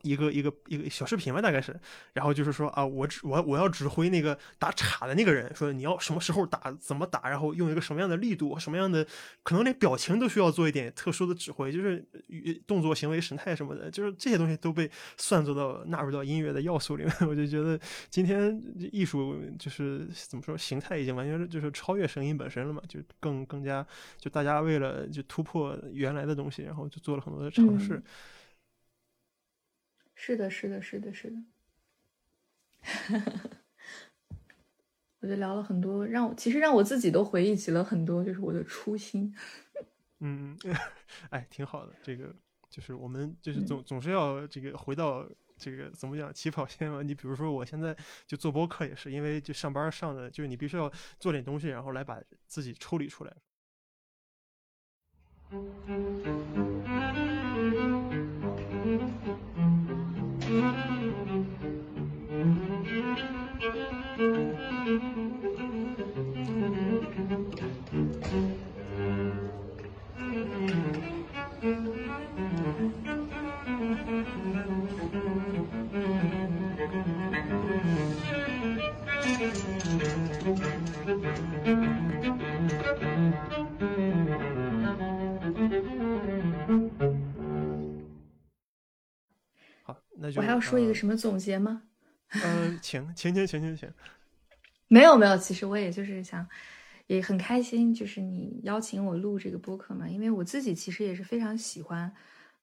Speaker 1: 一个一个一个小视频吧，大概是，然后就是说啊，我指我我要指挥那个打岔的那个人，说你要什么时候打，怎么打，然后用一个什么样的力度，什么样的，可能连表情都需要做一点特殊的指挥，就是动作、行为、神态什么的，就是这些东西都被算作到纳入到音乐的要素里面。我就觉得今天艺术就是怎么说，形态已经完全就是超越声音本身了嘛，就更更加就大家为了就突破原来的东西，然后就做了很多的尝试。
Speaker 2: 是的，是的，是的，是的。我就聊了很多，让我其实让我自己都回忆起了很多，就是我的初心。
Speaker 1: 嗯，哎，挺好的。这个就是我们就是总总是要这个回到这个怎么讲起跑线嘛。你比如说，我现在就做播客也是，因为就上班上的就是你必须要做点东西，然后来把自己抽离出来。Mm-hmm.
Speaker 2: 我还要说一个什么总结吗？
Speaker 1: 嗯，请，请，请，请，请，请。
Speaker 2: 没有，没有。其实我也就是想，也很开心，就是你邀请我录这个播客嘛。因为我自己其实也是非常喜欢，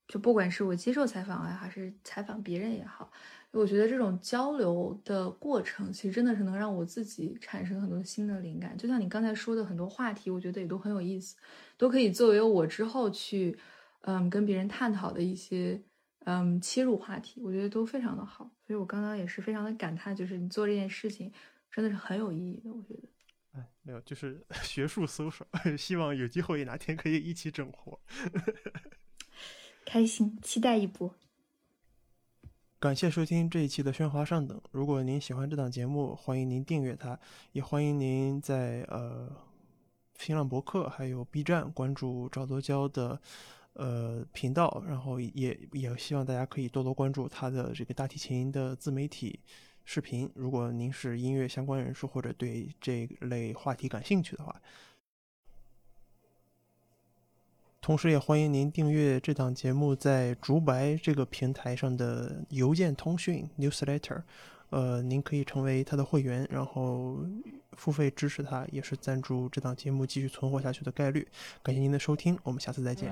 Speaker 2: 就不管是我接受采访啊，还是采访别人也好，我觉得这种交流的过程，其实真的是能让我自己产生很多新的灵感。就像你刚才说的很多话题，我觉得也都很有意思，都可以作为我之后去，嗯，跟别人探讨的一些。嗯，切入话题，我觉得都非常的好，所以我刚刚也是非常的感叹，就是你做这件事情真的是很有意义的，我觉得。
Speaker 1: 哎，没有，就是 学术搜索，希望有机会哪天可以一起整活。
Speaker 2: 开心，期待一波。
Speaker 1: 感谢收听这一期的喧哗上等。如果您喜欢这档节目，欢迎您订阅它，也欢迎您在呃新浪博客还有 B 站关注赵多娇的。呃，频道，然后也也希望大家可以多多关注他的这个大提琴的自媒体视频。如果您是音乐相关人士或者对这类话题感兴趣的话，同时也欢迎您订阅这档节目在竹白这个平台上的邮件通讯 newsletter。呃，您可以成为他的会员，然后付费支持他，也是赞助这档节目继续存活下去的概率。感谢您的收听，我们下次再见。